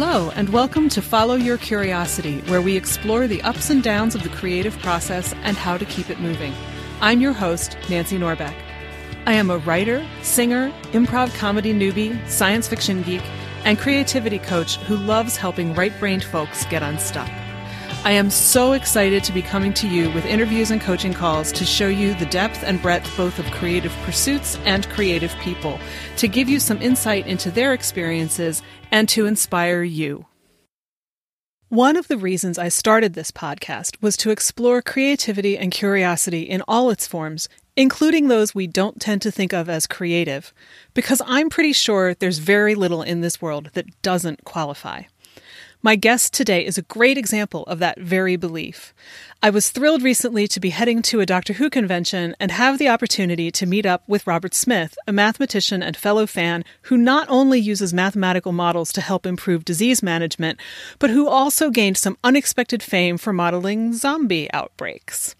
Hello, and welcome to Follow Your Curiosity, where we explore the ups and downs of the creative process and how to keep it moving. I'm your host, Nancy Norbeck. I am a writer, singer, improv comedy newbie, science fiction geek, and creativity coach who loves helping right brained folks get unstuck. I am so excited to be coming to you with interviews and coaching calls to show you the depth and breadth both of creative pursuits and creative people, to give you some insight into their experiences and to inspire you. One of the reasons I started this podcast was to explore creativity and curiosity in all its forms, including those we don't tend to think of as creative, because I'm pretty sure there's very little in this world that doesn't qualify. My guest today is a great example of that very belief. I was thrilled recently to be heading to a Doctor Who convention and have the opportunity to meet up with Robert Smith, a mathematician and fellow fan who not only uses mathematical models to help improve disease management, but who also gained some unexpected fame for modeling zombie outbreaks.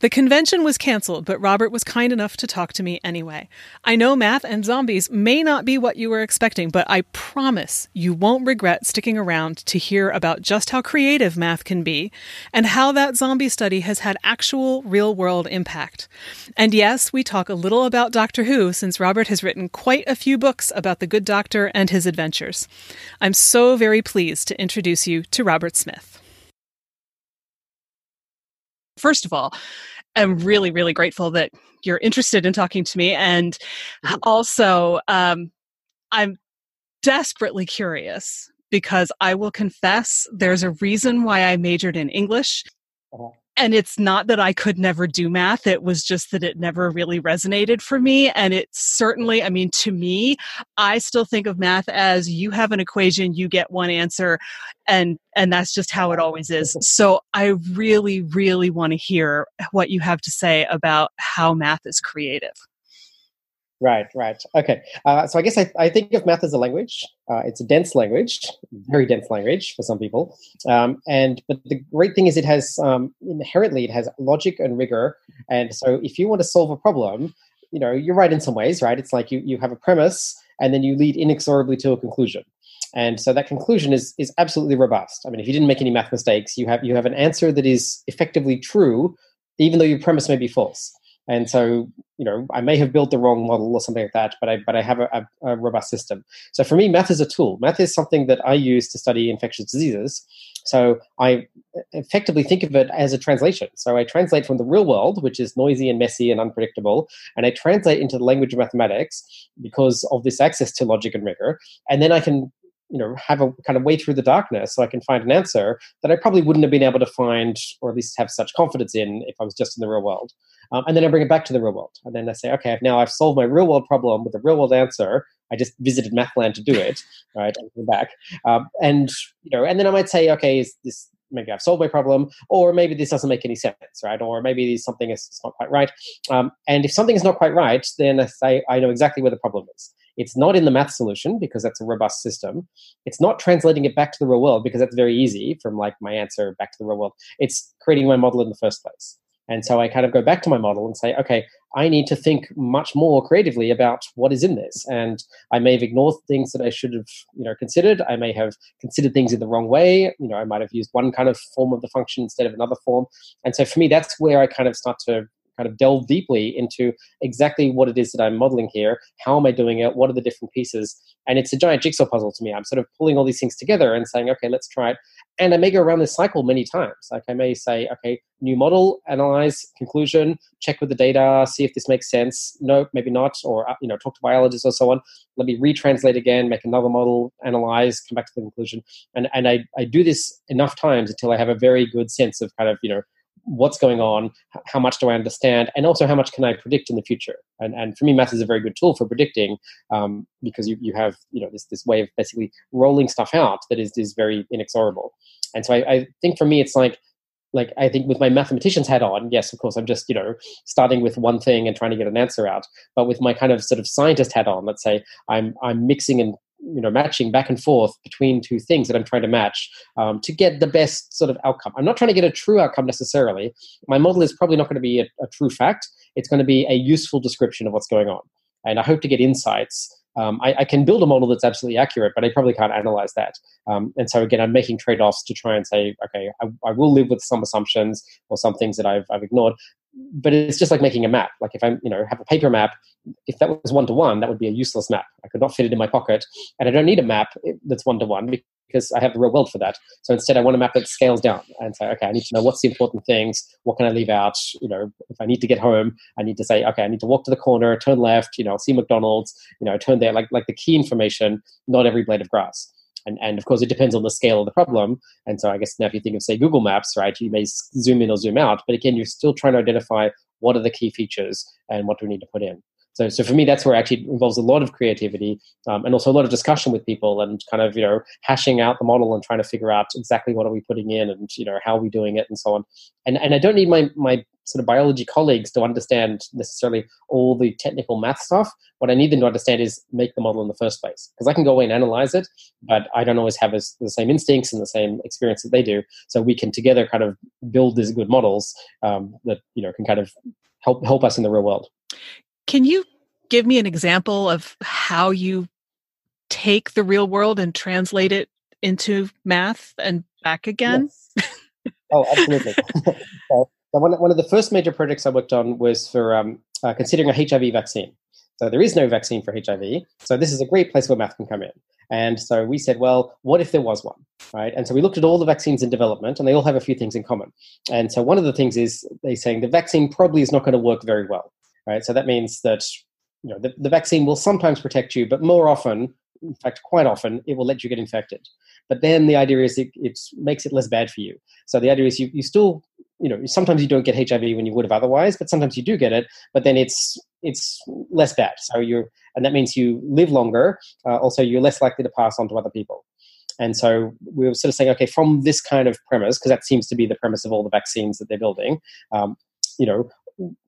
The convention was canceled, but Robert was kind enough to talk to me anyway. I know math and zombies may not be what you were expecting, but I promise you won't regret sticking around to hear about just how creative math can be and how that zombie study has had actual real world impact. And yes, we talk a little about Doctor Who since Robert has written quite a few books about the good doctor and his adventures. I'm so very pleased to introduce you to Robert Smith first of all, I'm really, really grateful that you're interested in talking to me. And mm-hmm. also, um, I'm desperately curious because I will confess there's a reason why I majored in English. Uh-huh and it's not that I could never do math. It was just that it never really resonated for me. And it certainly, I mean, to me, I still think of math as you have an equation, you get one answer, and and that's just how it always is. So I really, really want to hear what you have to say about how math is creative. Right, right. Okay. Uh, so I guess I, I, think of math as a language. Uh, it's a dense language, very dense language for some people. Um, and but the great thing is it has um, inherently it has logic and rigor. And so if you want to solve a problem, you know you're right in some ways, right? It's like you you have a premise and then you lead inexorably to a conclusion. And so that conclusion is is absolutely robust. I mean, if you didn't make any math mistakes, you have you have an answer that is effectively true, even though your premise may be false. And so, you know, I may have built the wrong model or something like that, but I but I have a, a, a, robust system. So for me, math is a tool. Math is something that I use to study infectious diseases. So I effectively think of it as a translation. So I translate from the real world, which is noisy and messy and unpredictable, and I translate into the language of mathematics because of this access to logic and rigor. And then I can you know have a kind of way through the darkness so i can find an answer that i probably wouldn't have been able to find or at least have such confidence in if i was just in the real world. Um, and then i bring it back to the real world. And then i say okay now i've solved my real world problem with a real world answer. I just visited mathland to do it right and back. Um, and you know and then i might say okay is this maybe I've solved my problem, or maybe this doesn't make any sense, right? Or maybe there's something is not quite right. Um, and if something is not quite right, then I say I know exactly where the problem is. It's not in the math solution because that's a robust system. It's not translating it back to the real world because that's very easy from like my answer back to the real world. It's creating my model in the first place. And so I kind of go back to my model and say, okay, I need to think much more creatively about what is in this. And I may have ignored things that I should have, you know, considered. I may have considered things in the wrong way. You know, I might have used one kind of form of the function instead of another form. And so for me, that's where I kind of start to kind of delve deeply into exactly what it is that I'm modeling here. How am I doing it? What are the different pieces? And it's a giant jigsaw puzzle to me. I'm sort of pulling all these things together and saying, okay, let's try it. And I may go around this cycle many times. Like I may say, okay, new model, analyze, conclusion, check with the data, see if this makes sense. No, maybe not. Or, uh, you know, talk to biologists or so on. Let me retranslate again, make another model, analyze, come back to the conclusion. And, and I, I do this enough times until I have a very good sense of kind of, you know, what's going on, how much do I understand, and also how much can I predict in the future. And, and for me, math is a very good tool for predicting um, because you, you have you know this, this way of basically rolling stuff out that is, is very inexorable. And so I, I think for me, it's like like I think with my mathematician's hat on, yes, of course, I'm just you know starting with one thing and trying to get an answer out. But with my kind of sort of scientist hat on, let's say I'm I'm mixing and you know matching back and forth between two things that i'm trying to match um, to get the best sort of outcome. I'm not trying to get a true outcome necessarily. My model is probably not going to be a, a true fact. It's going to be a useful description of what's going on. And i hope to get insights. Um, I, I, can build a model that's absolutely accurate, but I probably can't analyze that. Um, and so again, I'm making trade-offs to try and say, okay, I, I, will live with some assumptions or some things that I've, I've ignored. But it's just like making a map. Like if I'm, you know, have a paper map, if that was one to one, that would be a useless map. I could not fit it in my pocket, and I don't need a map eh, that's one to one because I have the real world for that. So instead, I want a map that scales down and say, okay, I need to know what's the important things. What can I leave out? You know, if I need to get home, I need to say, okay, I need to walk to the corner, turn left. You know, see McDonald's. You know, turn there. Like like the key information, not every blade of grass. And, and of course, it depends on the scale of the problem. And so, I guess now if you think of, say, Google Maps, right, you may zoom in or zoom out. But again, you're still trying to identify what are the key features and what do we need to put in. So, so for me, that's where actually involves a lot of creativity um, and also a lot of discussion with people and kind of you know hashing out the model and trying to figure out exactly what are we putting in and you know how are we doing it and so on. And and I don't need my my sort of biology colleagues to understand necessarily all the technical math stuff. What I need them to understand is make the model in the first place because I can go away and analyze it, but I don't always have as, the same instincts and the same experience that they do. So we can together kind of build these good models um, that you know can kind of help help us in the real world. Can you give me an example of how you take the real world and translate it into math and back again? Yes. oh, absolutely. so one, one of the first major projects I worked on was for um, uh, considering a HIV vaccine. So there is no vaccine for HIV. So this is a great place where math can come in. And so we said, well, what if there was one, right? And so we looked at all the vaccines in development, and they all have a few things in common. And so one of the things is they're saying the vaccine probably is not going to work very well, right? So that means that you know, the, the vaccine will sometimes protect you, but more often, in fact, quite often, it will let you get infected. But then the idea is it, it makes it less bad for you. So the idea is you, you still, you know, sometimes you don't get HIV when you would have otherwise, but sometimes you do get it, but then it's it's less bad. So you're, and that means you live longer. Uh, also, you're less likely to pass on to other people. And so we were sort of saying, okay, from this kind of premise, because that seems to be the premise of all the vaccines that they're building, um, you know,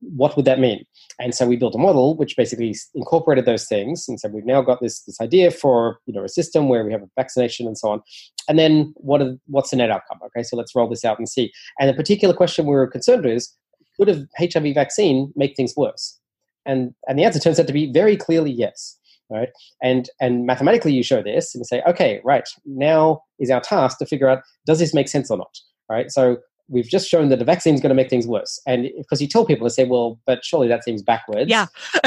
what would that mean? And so we built a model which basically incorporated those things. And so we've now got this, this idea for you know a system where we have a vaccination and so on. And then what are, what's the net outcome? Okay, so let's roll this out and see. And the particular question we were concerned with is could a HIV vaccine make things worse? And and the answer turns out to be very clearly yes. Right. And and mathematically you show this and say, okay, right, now is our task to figure out does this make sense or not? Right. So we've just shown that the vaccine is going to make things worse. And because you tell people, they say, well, but surely that seems backwards. Yeah.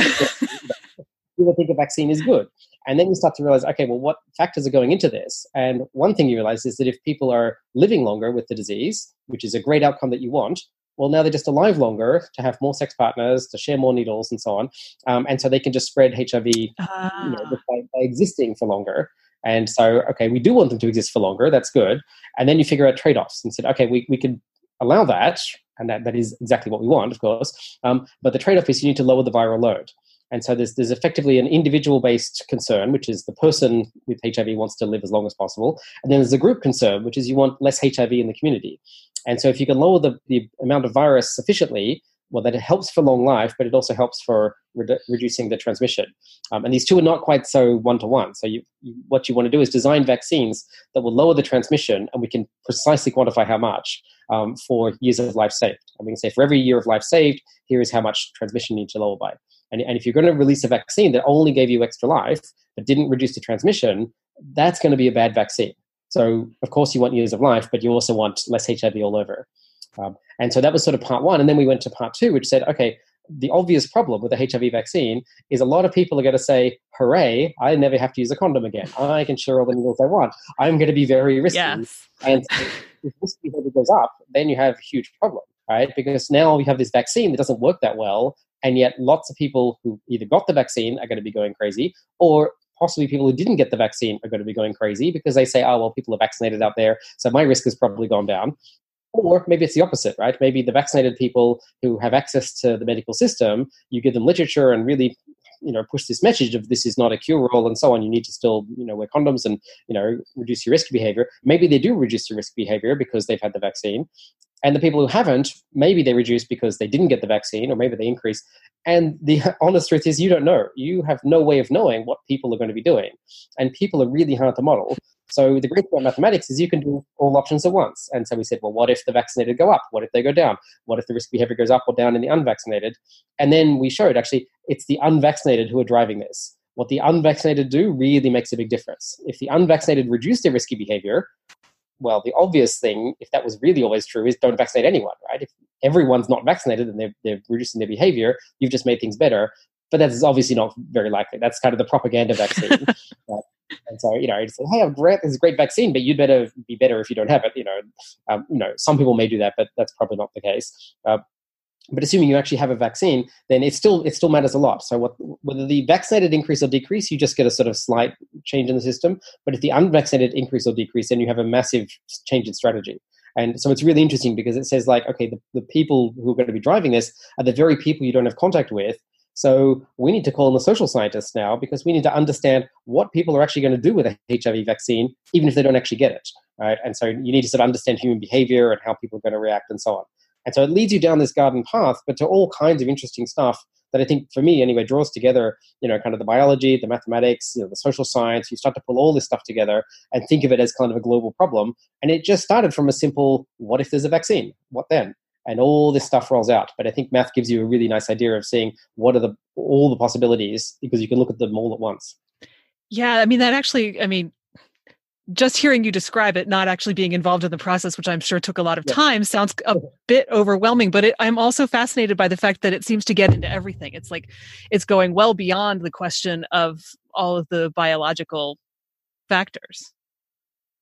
people think a vaccine is good. And then you start to realize, okay, well, what factors are going into this? And one thing you realize is that if people are living longer with the disease, which is a great outcome that you want, well, now they're just alive longer to have more sex partners, to share more needles, and so on. Um, and so they can just spread HIV you know, ah. by, by existing for longer. And so, okay, we do want them to exist for longer. That's good. And then you figure out trade offs and said, okay, we, we could allow that, and that, that is exactly what we want, of course. Um, but the trade off is you need to lower the viral load. And so there's, there's effectively an individual based concern, which is the person with HIV wants to live as long as possible. And then there's a group concern, which is you want less HIV in the community. And so if you can lower the, the amount of virus sufficiently, well, that it helps for long life, but it also helps for redu- reducing the transmission. Um, and these two are not quite so one to one. So, you, you, what you want to do is design vaccines that will lower the transmission, and we can precisely quantify how much um, for years of life saved. And we can say for every year of life saved, here is how much transmission you need to lower by. And, and if you're going to release a vaccine that only gave you extra life but didn't reduce the transmission, that's going to be a bad vaccine. So, of course, you want years of life, but you also want less HIV all over. Um, and so that was sort of part one. And then we went to part two, which said, okay, the obvious problem with the HIV vaccine is a lot of people are going to say, hooray, I never have to use a condom again. I can share all the needles I want. I'm going to be very risky. Yes. And if risk behavior goes up, then you have a huge problem, right? Because now you have this vaccine that doesn't work that well. And yet lots of people who either got the vaccine are going to be going crazy or possibly people who didn't get the vaccine are going to be going crazy because they say, oh, well, people are vaccinated out there, so my risk has probably gone down. Or maybe it's the opposite, right? Maybe the vaccinated people who have access to the medical system, you give them literature and really you know push this message of this is not a cure all and so on. You need to still you know wear condoms and you know reduce your risk behavior. Maybe they do reduce your risk behavior because they've had the vaccine. And the people who haven't maybe they reduce because they didn't get the vaccine or maybe they increase. And the honest truth is you don't know. You have no way of knowing what people are going to be doing. And people are really hard to model so the great thing about mathematics is you can do all options at once. And so we said, well, what if the vaccinated go up? What if they go down? What if the risk behavior goes up or down in the unvaccinated? And then we showed actually it's the unvaccinated who are driving this. what the unvaccinated do really makes a big difference. If the unvaccinated reduce their risky behavior, well, the obvious thing, if that was really always true, is don't vaccinate anyone, right? If everyone's not vaccinated and they're, they're reducing their behavior, you've just made things better. But that's obviously not very likely. That's kind of the propaganda vaccine. And so, you know, it's like, hey, great, this is a great vaccine, but you'd better be better if you don't have it. You know, um, you know, some people may do that, but that's probably not the case. Uh, but assuming you actually have a vaccine, then it still it still matters a lot. So what, whether the vaccinated increase or decrease, you just get a sort of slight change in the system. But if the unvaccinated increase or decrease, then you have a massive change in strategy. And so it's really interesting because it says like, okay, the, the people who are going to be driving this are the very people you don't have contact with. So we need to call in the social scientists now because we need to understand what people are actually going to do with a HIV vaccine, even if they don't actually get it. Right? And so you need to sort of understand human behavior and how people are going to react and so on. And so it leads you down this garden path, but to all kinds of interesting stuff that I think, for me anyway, draws together, you know, kind of the biology, the mathematics, you know, the social science. You start to pull all this stuff together and think of it as kind of a global problem. And it just started from a simple, what if there's a vaccine? What then? And all this stuff rolls out. But I think math gives you a really nice idea of seeing what are the all the possibilities because you can look at them all at once. Yeah, I mean that actually, I mean, just hearing you describe it, not actually being involved in the process, which I'm sure took a lot of time, sounds a bit overwhelming. But it, I'm also fascinated by the fact that it seems to get into everything. It's like it's going well beyond the question of all of the biological factors.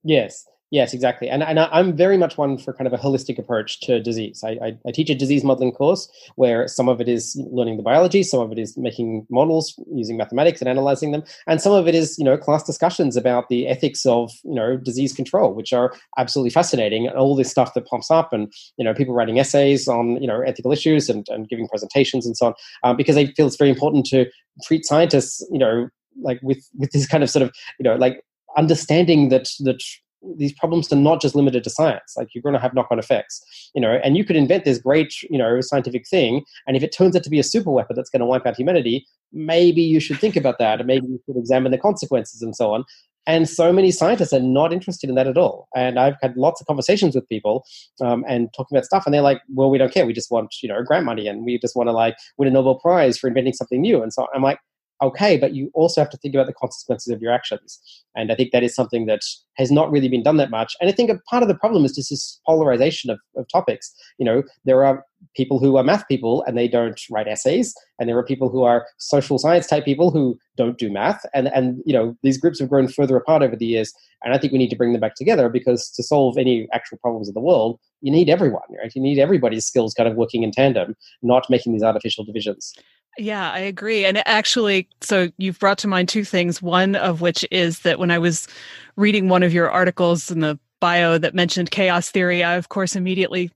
Yes, Yes, exactly. And, and I'm very much one for kind of a holistic approach to disease. I, I, I, teach a disease modeling course where some of it is learning the biology, some of it is making models using mathematics and analyzing them, and some of it is, you know, class discussions about the ethics of, you know, disease control, which are absolutely fascinating. And all this stuff that pops up and, you know, people writing essays on, you know, ethical issues and, and giving presentations and so on, um, because I feel it's very important to treat scientists, you know, like with, with this kind of sort of, you know, like understanding that, that these problems are not just limited to science. Like you're going to have knock-on effects you know and you could invent this great you know scientific thing and if it turns out to be a super weapon that's going to wipe out humanity maybe you should think about that and maybe you should examine the consequences and so on. And so many scientists are not interested in that at all. And i've had lots of conversations with people um, and talking about stuff and they're like well we don't care. We just want you know grant money and we just want to like win a nobel prize for inventing something new and so i'm like okay, but you also have to think about the consequences of your actions. And I think that is something that has not really been done that much. And I think a part of the problem is just this polarization of, of topics. You know, there are people who are math people and they don't write essays, and there are people who are social science type people who don't do math. And and you know, these groups have grown further apart over the years. And I think we need to bring them back together because to solve any actual problems of the world, you need everyone, right? You need everybody's skills kind of working in tandem, not making these artificial divisions. Yeah, I agree. And actually, so you've brought to mind two things. One of which is that when I was reading one of your articles in the bio that mentioned chaos theory, I, of course, immediately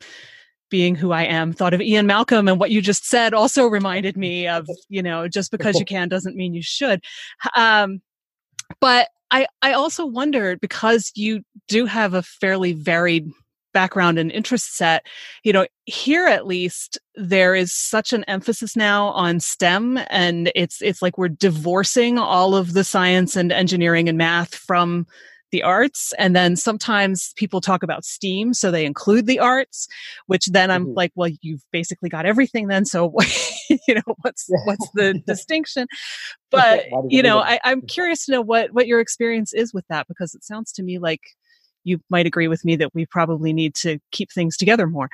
being who I am, thought of Ian Malcolm and what you just said also reminded me of, you know, just because you can doesn't mean you should. Um, but I, I also wondered because you do have a fairly varied background and interest set you know here at least there is such an emphasis now on stem and it's it's like we're divorcing all of the science and engineering and math from the arts and then sometimes people talk about steam so they include the arts which then i'm mm-hmm. like well you've basically got everything then so you know what's what's the distinction? But you know I, i'm curious to know what what your experience is with that because it sounds to me like you might agree with me that we probably need to keep things together more.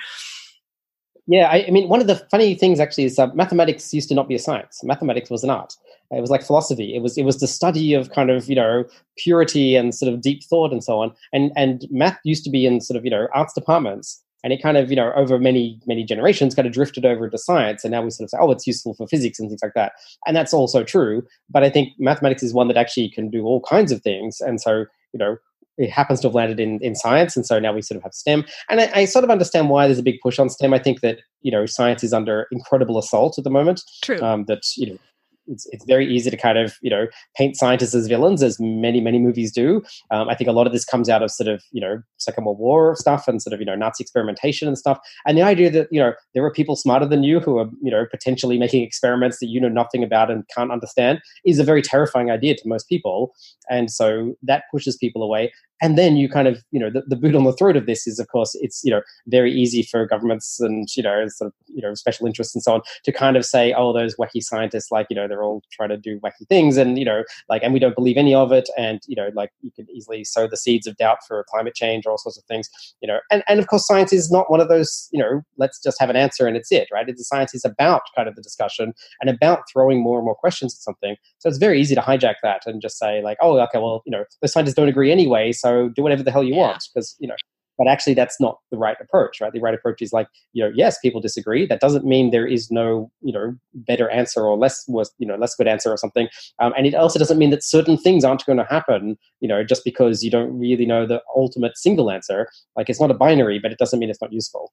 Yeah, I, I mean, one of the funny things actually is uh, mathematics used to not be a science. Mathematics was an art. It was like philosophy. It was it was the study of kind of you know purity and sort of deep thought and so on. And and math used to be in sort of you know arts departments and it kind of you know over many many generations kind of drifted over into science and now we sort of say oh it's useful for physics and things like that and that's also true but i think mathematics is one that actually can do all kinds of things and so you know it happens to have landed in, in science and so now we sort of have stem. And I, I, sort of understand why there's a big push on stem. I think that you know science is under incredible assault at the moment. True. Um, that you know it's, it's very easy to kind of you know paint scientists as villains as many many movies do. Um, i think a lot of this comes out of sort of you know second world war stuff and sort of you know nazi experimentation and stuff. And the idea that you know there are people smarter than you who are you know potentially making experiments that you know nothing about and can't understand is a very terrifying idea to most people. And so that pushes people away and then you kind of you know the, the boot on the throat of this is of course it's you know very easy for governments and you know sort of you know special interests and so on to kind of say oh those wacky scientists like you know they're all trying to do wacky things and you know like and we don't believe any of it. And you know like you could easily sow the seeds of doubt for climate change or all sorts of things you know. And, and of course science is not one of those you know let's just have an answer and it's it right? It's science is about kind of the discussion and about throwing more and more questions at something. So it's very easy to hijack that and just say like oh okay well you know the scientists don't agree anyway so do whatever the hell you yeah. want because you know but actually that's not the right approach right? The right approach is like you know yes people disagree. That doesn't mean there is no you know better answer or less was you know less good answer or something. Um, and it also doesn't mean that certain things aren't going to happen you know just because you don't really know the ultimate single answer. Like it's not a binary but it doesn't mean it's not useful.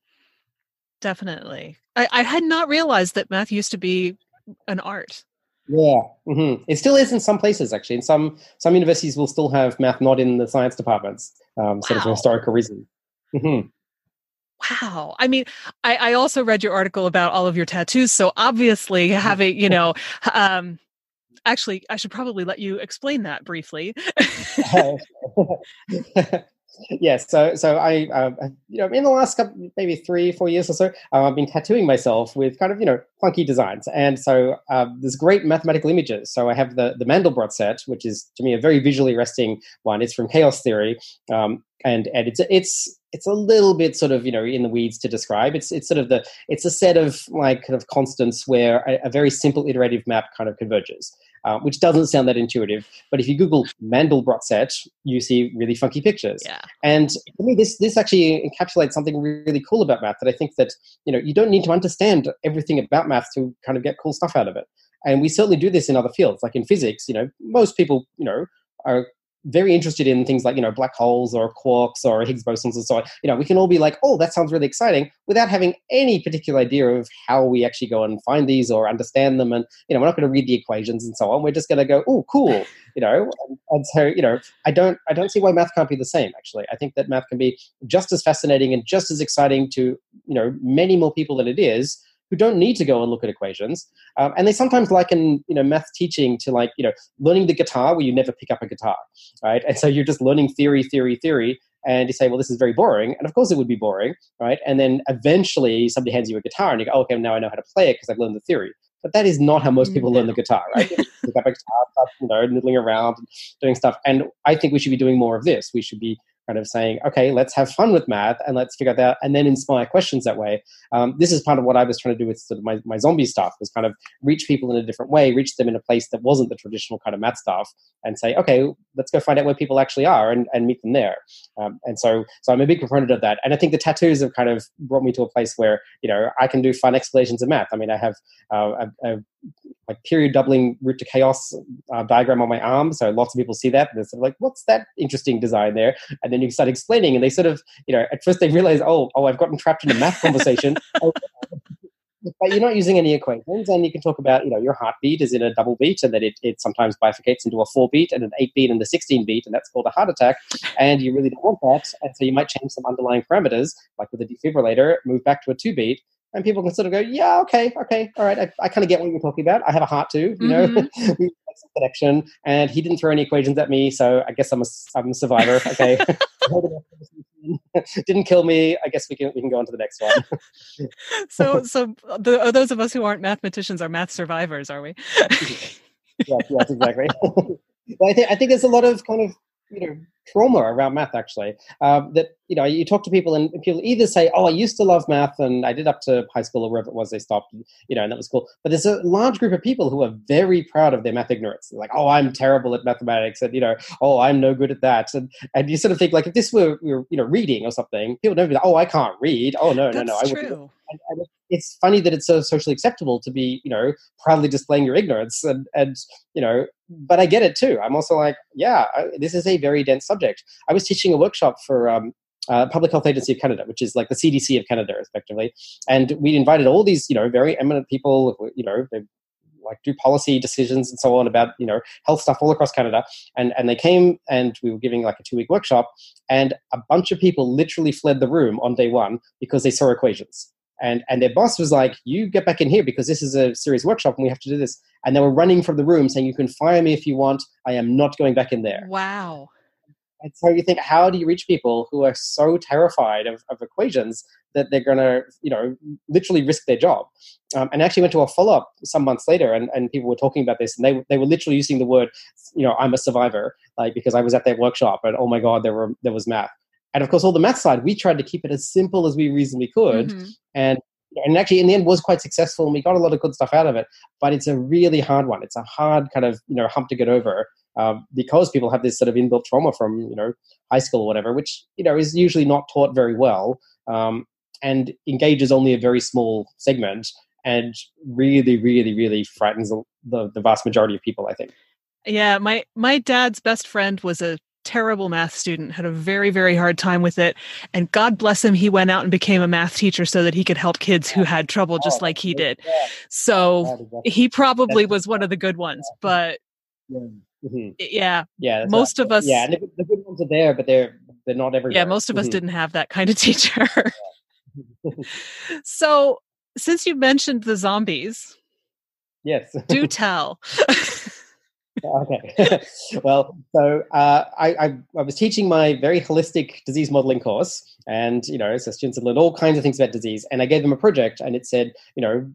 Definitely. I, I had not realized that math used to be an art yeah, mm-hmm. it still is in some places. Actually, in some some universities will still have math not in the science departments, um, sort of for historical reason. Mm-hmm. Wow. I mean, I, I, also read your article about all of your tattoos. So obviously, having you know, um, actually, I should probably let you explain that briefly. yes. So, so I, uh, you know, in the last couple, maybe three, four years or so, uh, I've been tattooing myself with kind of, you know, funky designs. And so uh, there's great mathematical images. So I have the the Mandelbrot set, which is to me a very visually arresting one. It's from chaos theory, um, and and it's it's it's a little bit sort of you know in the weeds to describe. It's it's sort of the it's a set of like kind of constants where a, a very simple iterative map kind of converges. Uh, which doesn't sound that intuitive. But if you Google Mandelbrot set, you see really funky pictures. Yeah. And for me, this this actually encapsulates something really cool about math that I think that you know you don't need to understand everything about math to kind of get cool stuff out of it. And we certainly do this in other fields, like in physics. You know, most people you know are very interested in things like you know black holes or quarks or Higgs bosons and so on. You know, we can all be like, "Oh, that sounds really exciting," without having any particular idea of how we actually go and find these or understand them. And you know, we're not going to read the equations and so on. We're just going to go, "Oh, cool," you know. And, and so, you know, I don't, I don't see why math can't be the same. Actually, I think that math can be just as fascinating and just as exciting to you know many more people than it is who don't need to go and look at equations. Um, and they sometimes liken, you know, math teaching to like, you know, learning the guitar where you never pick up a guitar, right? And so you're just learning theory, theory, theory. And you say, well, this is very boring. And of course it would be boring, right? And then eventually somebody hands you a guitar and you go, oh, okay, now I know how to play it because I've learned the theory. But that is not how most people no. learn the guitar, right? pick up a guitar, start, you know, niddling around, doing stuff. And I think we should be doing more of this. We should be kind of saying, okay, let's have fun with math and let's figure that out and then inspire questions that way. Um, this is part of what I was trying to do with sort of my, my zombie stuff was kind of reach people in a different way, reach them in a place that wasn't the traditional kind of math stuff and say, okay, let's go find out where people actually are and, and meet them there. Um, and so, so I'm a big proponent of that. And I think the tattoos have kind of brought me to a place where, you know, I can do fun explanations of math. I mean, I have uh, a, a like period doubling route to chaos uh, diagram on my arm. So lots of people see that and they're sort of like, what's that interesting design there? And then you start explaining and they sort of, you know, at first they realize, oh, oh, I've gotten trapped in a math conversation. but you're not using any equations and you can talk about, you know, your heartbeat is in a double beat and that it, it sometimes bifurcates into a four beat and an eight beat and a 16 beat and that's called a heart attack. And you really don't want that. And so you might change some underlying parameters, like with a defibrillator, move back to a two beat and people can sort of go, yeah, okay, okay, all right, I, I kind of get what you're talking about. I have a heart too, you know, mm-hmm. we make some connection, and he didn't throw any equations at me, so I guess I'm a, I'm a survivor. Okay, didn't kill me. I guess we can we can go on to the next one. so so the, those of us who aren't mathematicians are math survivors, are we? yes, yes, exactly. I think I think there's a lot of kind of you know trauma around math actually um, that you know you talk to people and people either say oh i used to love math and i did up to high school or wherever it was they stopped you know and that was cool. But there's a large group of people who are very proud of their math ignorance. They're like oh i'm terrible at mathematics and you know oh i'm no good at that. And and you sort of think like if this were, were you know reading or something people don't be like oh i can't read. Oh no That's no no i wouldn't it's funny that it's so socially acceptable to be you know proudly displaying your ignorance and and you know but i get it too i'm also like yeah I, this is a very dense subject i was teaching a workshop for um, uh, Public Health Agency of Canada, which is like the CDC of Canada, effectively. And we invited all these, you know, very eminent people, you know, they like do policy decisions and so on about, you know, health stuff all across Canada. And and they came and we were giving like a two week workshop, and a bunch of people literally fled the room on day one because they saw equations and and their boss was like you get back in here because this is a serious workshop and we have to do this. And they were running from the room saying you can fire me if you want. I am not going back in there. Wow. And so you think, how do you reach people who are so terrified of, of equations that they're going to, you know, literally risk their job? Um, and actually went to a follow up some months later, and, and people were talking about this, and they they were literally using the word, you know, I'm a survivor, like because I was at their workshop, and oh my god, there were there was math, and of course, all the math side, we tried to keep it as simple as we reasonably could, mm-hmm. and and actually in the end was quite successful and we got a lot of good stuff out of it but it's a really hard one it's a hard kind of you know hump to get over um, because people have this sort of inbuilt trauma from you know high school or whatever, which you know is usually not taught very well um, and engages only a very small segment and really, really, really frightens the, the, the vast majority of people. I think. Yeah, my my dad's best friend was a terrible math student, had a very, very hard time with it. And God bless him, he went out and became a math teacher so that he could help kids who had trouble just oh, like he did. So he probably was one of the good ones, but Mm-hmm. Yeah. Yeah. Most right. of us. Yeah, the, the, good ones are there, but they're they're not everywhere. Yeah, most of mm-hmm. us didn't have that kind of teacher. so, since you mentioned the zombies, yes, do tell. Okay. well, so uh, I, I, I was teaching my very holistic disease modeling course, and you know, so students had learned all kinds of things about disease, and I gave them a project, and it said, you know,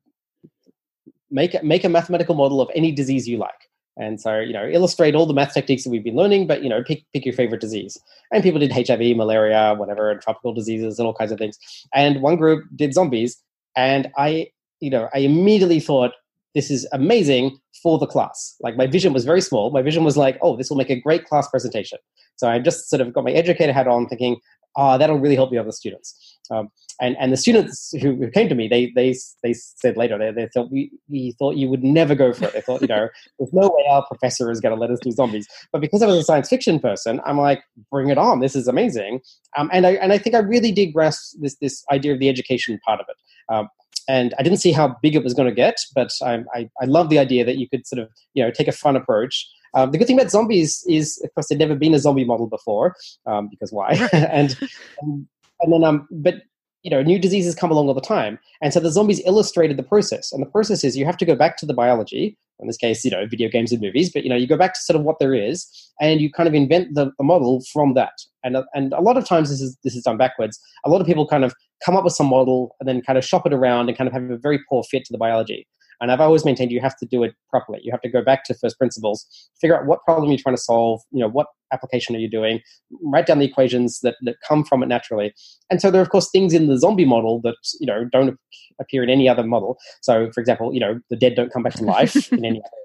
make make a mathematical model of any disease you like. And so, you know, illustrate all the math techniques that we've been learning, but, you know, pick, pick your favorite disease. And people did HIV, malaria, whatever, and tropical diseases and all kinds of things. And one group did zombies. And I, you know, I immediately thought, this is amazing for the class. Like my vision was very small. My vision was like, oh, this will make a great class presentation. So I just sort of got my educator hat on thinking, oh, that'll really help the other students. Um, and and the students who, who, came to me, they they they said later they, they thought we, we thought you would never go for it. They thought you know there's no way our professor is going to let us do zombies. But because I was a science fiction person, I'm like, bring it on. This is amazing. Um, and I and I think I really did grasp this this idea of the education part of it. Um, and I didn't see how big it was going to get, but I, I, I love the idea that you could sort of you know take a fun approach. Um, the good thing about zombies is, of course, there'd never been a zombie model before, um, because why? and, and and then um, but you know, new diseases come along all the time. And so the zombies illustrated the process. And the process is you have to go back to the biology, in this case, you know, video games and movies, but, you know, you go back to sort of what there is and you kind of invent the, the model from that. And, and a lot of times this is, this is done backwards. A lot of people kind of come up with some model and then kind of shop it around and kind of have a very poor fit to the biology. And I've always maintained you have to do it properly. You have to go back to first principles, figure out what problem you're trying to solve, you know, what application are you doing, write down the equations that, that come from it naturally. And so there are, of course, things in the zombie model that, you know, don't appear in any other model. So, for example, you know, the dead don't come back to life in any other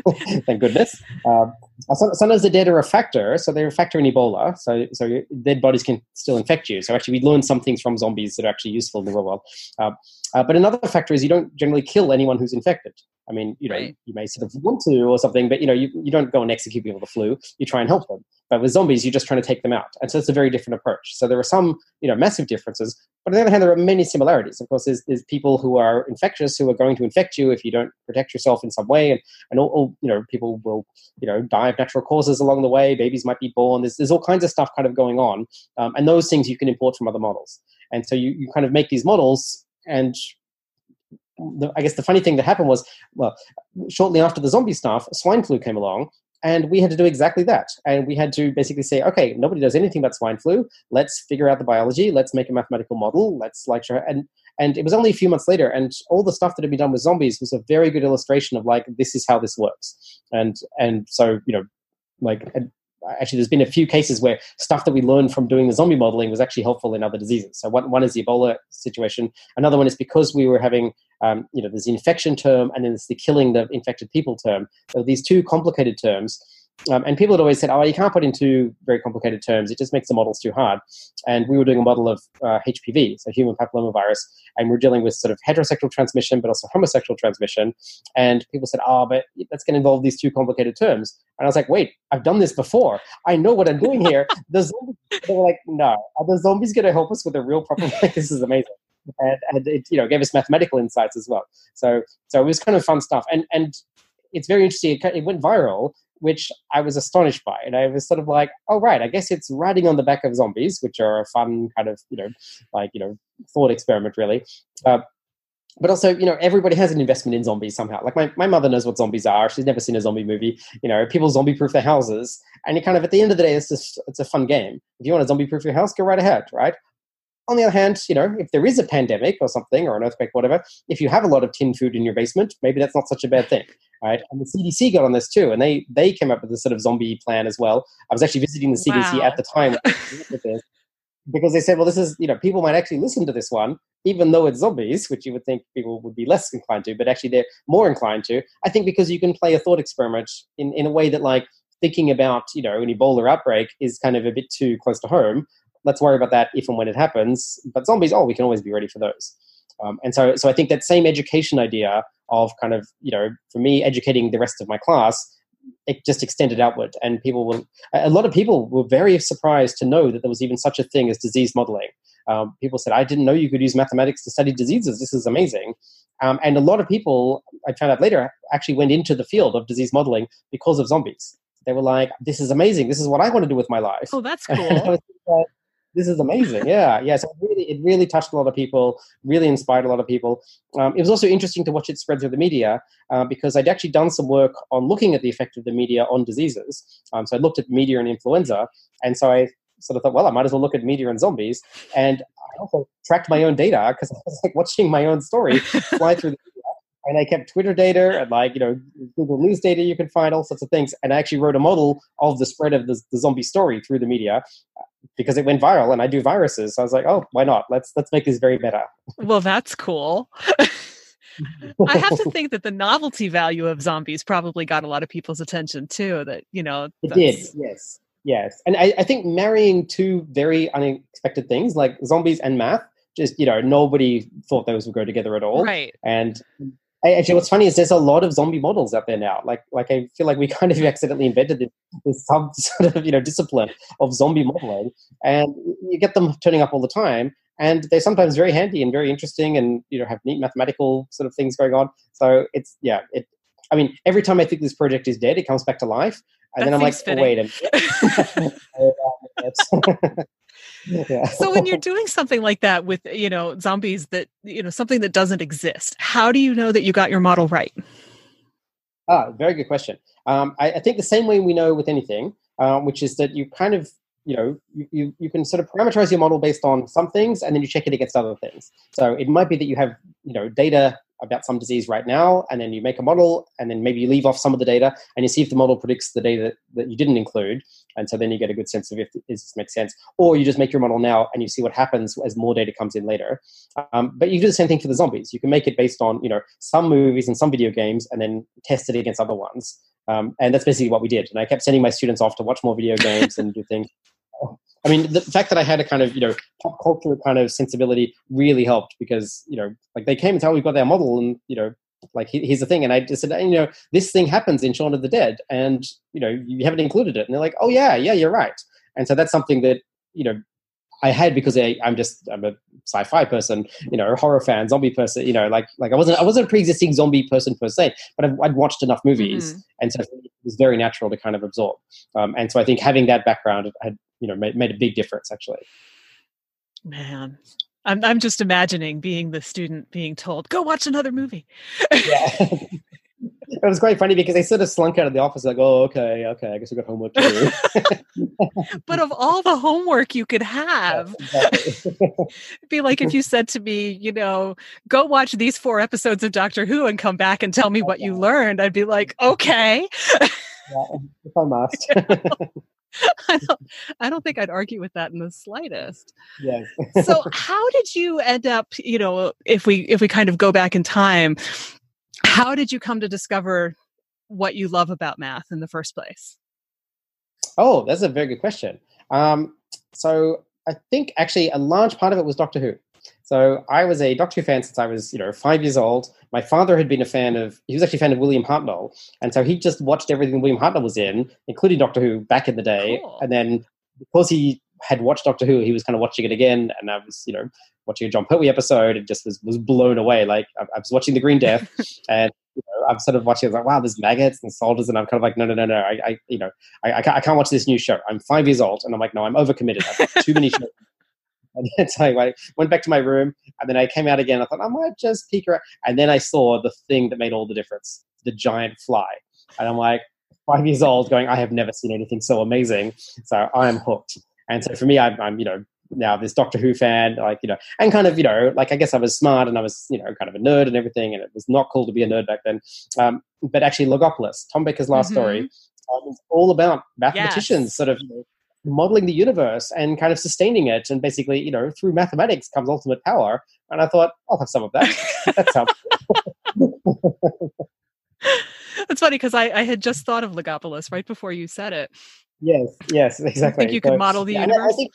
Thank goodness. Um, sometimes the dead are a factor, so they're a factor in Ebola. So, so dead bodies can still infect you. So actually, we learn some things from zombies that are actually useful in the real world. Uh, uh, but another factor is you don't generally kill anyone who's infected. I mean, you know, right. you may sort of want to or something, but you know, you, you don't go and execute people with the flu. You try and help them. But with zombies, you're just trying to take them out. And so it's a very different approach. So there are some, you know, massive differences. But on the other hand, there are many similarities. Of course, there's, there's people who are infectious who are going to infect you if you don't protect yourself in some way. And, and all, all you know, people will, you know, die of natural causes along the way. Babies might be born. There's, there's all kinds of stuff kind of going on. Um, and those things you can import from other models. And so you, you kind of make these models and the, I guess the funny thing that happened was, well, shortly after the zombie stuff, swine flu came along, and we had to do exactly that. And we had to basically say, okay, nobody does anything about swine flu. Let's figure out the biology. Let's make a mathematical model. Let's like show. And and it was only a few months later, and all the stuff that had been done with zombies was a very good illustration of like this is how this works. And and so you know, like actually there's been a few cases where stuff that we learned from doing the zombie modeling was actually helpful in other diseases. So one, one is the Ebola situation. Another one is because we were having, um, you know, there's the infection term and then there's the killing the infected people term. So these two complicated terms um, and people had always said, oh, you can't put into very complicated terms. It just makes the models too hard. And we were doing a model of uh, HPV, so human papillomavirus, and we're dealing with sort of heterosexual transmission, but also homosexual transmission. And people said, oh, but that's going to involve these two complicated terms. And I was like, wait, I've done this before. I know what I'm doing here. the zombies, they were like, no, are the zombies going to help us with a real problem? like, this is amazing. And, and it you know gave us mathematical insights as well. So so it was kind of fun stuff. And and it's very interesting. It, it went viral which I was astonished by. And I was sort of like, oh, right, I guess it's riding on the back of zombies, which are a fun kind of, you know, like, you know, thought experiment, really. Uh, but also, you know, everybody has an investment in zombies somehow. Like my, my mother knows what zombies are. She's never seen a zombie movie. You know, people zombie proof their houses. And you kind of, at the end of the day, it's just, it's a fun game. If you want to zombie proof your house, go right ahead, right? On the other hand, you know, if there is a pandemic or something or an earthquake, whatever, if you have a lot of tin food in your basement, maybe that's not such a bad thing, right? And the CDC got on this too, and they they came up with this sort of zombie plan as well. I was actually visiting the CDC wow. at the time because they said, well, this is you know, people might actually listen to this one, even though it's zombies, which you would think people would be less inclined to, but actually they're more inclined to. I think because you can play a thought experiment in in a way that like thinking about you know an Ebola outbreak is kind of a bit too close to home let's worry about that if and when it happens. But zombies, oh, we can always be ready for those. Um, and so, so I think that same education idea of kind of, you know, for me, educating the rest of my class, it just extended outward. And people were, a lot of people were very surprised to know that there was even such a thing as disease modeling. Um, people said, I didn't know you could use mathematics to study diseases. This is amazing. Um, and a lot of people, I found out later, actually went into the field of disease modeling because of zombies. They were like, this is amazing. This is what I want to do with my life. Oh, that's cool this is amazing. Yeah, yeah. So it really, it really touched a lot of people, really inspired a lot of people. Um, it was also interesting to watch it spread through the media uh, because I'd actually done some work on looking at the effect of the media on diseases. Um, so I looked at media and influenza, and so I sort of thought, well, I might as well look at media and zombies. And I also tracked my own data because I was like watching my own story fly through the media. And I kept Twitter data and like, you know, Google News data you can find, all sorts of things. And I actually wrote a model of the spread of the, the zombie story through the media because it went viral and I do viruses. So I was like, oh, why not? Let's let's make this very meta. Well, that's cool. I have to think that the novelty value of zombies probably got a lot of people's attention too. That you know, it did. Yes, yes, and I, I think marrying two very unexpected things like zombies and math just you know nobody thought those would go together at all right and actually, what's funny is there's a lot of zombie models out there now. Like, like I feel like we kind of accidentally invented this, this some sort of you know discipline of zombie modeling, and you get them turning up all the time. And they're sometimes very handy and very interesting, and you know have neat mathematical sort of things going on. So it's yeah, it. I mean, every time I think this project is dead, it comes back to life, and that then I'm like, oh, wait a minute. Um, Yeah. so when you're doing something like that with you know zombies that you know something that doesn't exist how do you know that you got your model right? Ah very good question. Um, I, I, think the same way we know with anything um, which is that you kind of you know you, you, you can sort of parameterize your model based on some things and then you check it against other things. So it might be that you have you know data about some disease right now, and then you make a model, and then maybe you leave off some of the data, and you see if the model predicts the data that, that you didn't include, and so then you get a good sense of if this makes sense. Or you just make your model now, and you see what happens as more data comes in later. Um, but you do the same thing for the zombies. You can make it based on you know some movies and some video games, and then test it against other ones. Um, and that's basically what we did. And I kept sending my students off to watch more video games and do things. I mean, the fact that I had a kind of you know pop culture kind of sensibility really helped because you know like they came and told we've got their model and you know like here's the thing and I just said you know this thing happens in Shaun of the Dead and you know you haven't included it and they're like oh yeah yeah you're right and so that's something that you know I had because I, am just I'm a sci-fi person, you know, horror fan, zombie person, you know, like like I wasn't I wasn't a pre-existing zombie person per se, but I've, I'd watched enough movies, mm-hmm. and so it was very natural to kind of absorb. Um, and so I think having that background had you know made, made a big difference actually. Man I'm, I'm just imagining being the student being told go watch another movie. Yeah. It was quite funny because they sort of slunk out of the office like oh okay okay i guess we got homework to do. But of all the homework you could have. yeah, exactly. it'd be like if you said to me you know go watch these four episodes of doctor who and come back and tell me what you learned i'd be like okay. Yeah, if i must I don't, I don't think I'd argue with that in the slightest. Yes. so how did you end up, you know, if we if we kind of go back in time, how did you come to discover what you love about math in the first place? Oh, that's a very good question. Um, so I think actually a large part of it was Doctor Who. So I was a Doctor Who fan since I was, you know, five years old. My father had been a fan of, he was actually a fan of William Hartnell. And so he just watched everything William Hartnell was in, including Doctor Who back in the day. Cool. And then because he had watched Doctor Who, he was kind of watching it again. And I was, you know, watching a Jon Pertwee episode and just was, was blown away. Like I, I was watching The Green Death and you know, I'm sort of watching, like, wow, there's maggots and soldiers. And I'm kind of like, no, no, no, no. I, I you know, I, I, can't, I can't watch this new show. I'm five years old. And I'm like, no, I'm overcommitted. I've got too many shows And so I went back to my room, and then I came out again. I thought I might just peek around, and then I saw the thing that made all the difference: the giant fly. And I'm like, five years old, going, I have never seen anything so amazing. So I am hooked. And so for me, I'm, I'm you know now this Doctor Who fan, like you know, and kind of you know, like I guess I was smart and I was you know kind of a nerd and everything, and it was not cool to be a nerd back then. Um, but actually, Logopolis, Tom Baker's last mm-hmm. story, um, is all about mathematicians yes. sort of you know, modeling the universe and kind of sustaining it, and basically you know through mathematics comes ultimate power. And I thought I'll have some of that. That's how. That's funny because I, I had just thought of Logopolis right before you said it. Yes, yes, exactly. I think you could model the yeah, universe. I think,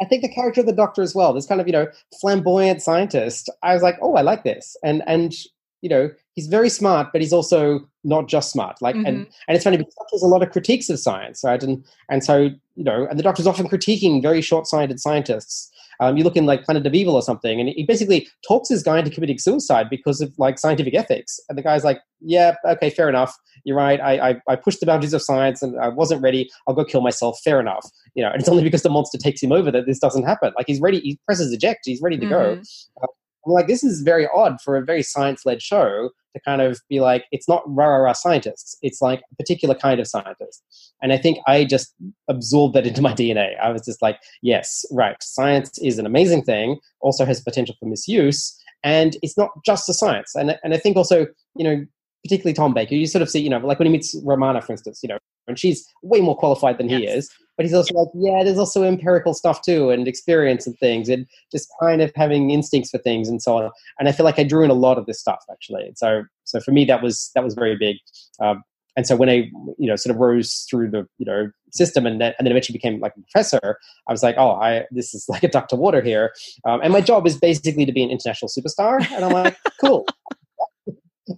I think the character of the Doctor as well. This kind of you know flamboyant scientist. I was like, oh, I like this, and and you know he's very smart, but he's also not just smart. Like, mm-hmm. and and it's funny because there's a lot of critiques of science, right? And and so you know, and the Doctor's often critiquing very short-sighted scientists. Um, you look in like Planet of Evil or something, and he basically talks his guy into committing suicide because of like scientific ethics. And the guy's like, "Yeah, okay, fair enough. You're right. I, I, I pushed the boundaries of science, and I wasn't ready. I'll go kill myself. Fair enough. You know, and it's only because the monster takes him over that this doesn't happen. Like he's ready. He presses eject. He's ready to mm-hmm. go. Uh, I'm like, this is very odd for a very science-led show to kind of be like, it's not rah rah rah scientists. It's like a particular kind of scientist. And I think I just absorbed that into my DNA. I was just like, yes, right. Science is an amazing thing, also has potential for misuse. And it's not just a science. And, and I think also, you know, particularly Tom Baker, you sort of see, you know, like when he meets Romana, for instance, you know, and she's way more qualified than yes. he is. But he's also like, yeah, there's also empirical stuff too, and experience and things, and just kind of having instincts for things and so on. And I feel like I drew in a lot of this stuff actually. And so, so for me, that was that was very big. Um, and so when I, you know, sort of rose through the, you know, system and then, and then eventually became like a professor, I was like, oh, I this is like a duck to water here. Um, and my job is basically to be an international superstar. And I'm like, cool.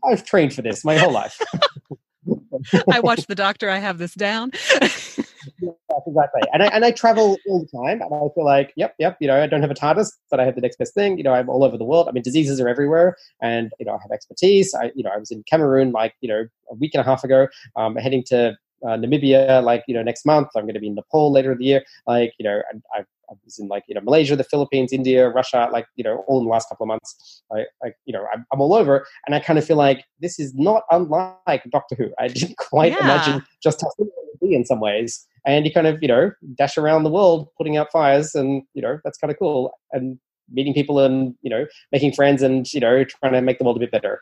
I've trained for this my whole life. I watch the doctor. I have this down. yes, exactly. And I, and I travel all the time. And I feel like, yep, yep, you know, I don't have a TARDIS, but I have the next best thing. You know, I'm all over the world. I mean, diseases are everywhere. And, you know, I have expertise. I, you know, I was in Cameroon like, you know, a week and a half ago, um, heading to uh, Namibia, like, you know, next month. I'm going to be in Nepal later in the year. Like, you know, I've I was in like you know Malaysia, the Philippines, India, Russia, like you know all in the last couple of months. I, I you know I'm, I'm, all over, and I kind of feel like this is not unlike Doctor Who. I didn't quite yeah. imagine just how similar it would be in some ways. And you kind of you know dash around the world putting out fires, and you know that's kind of cool. And meeting people and you know making friends and you know trying to make the world a bit better.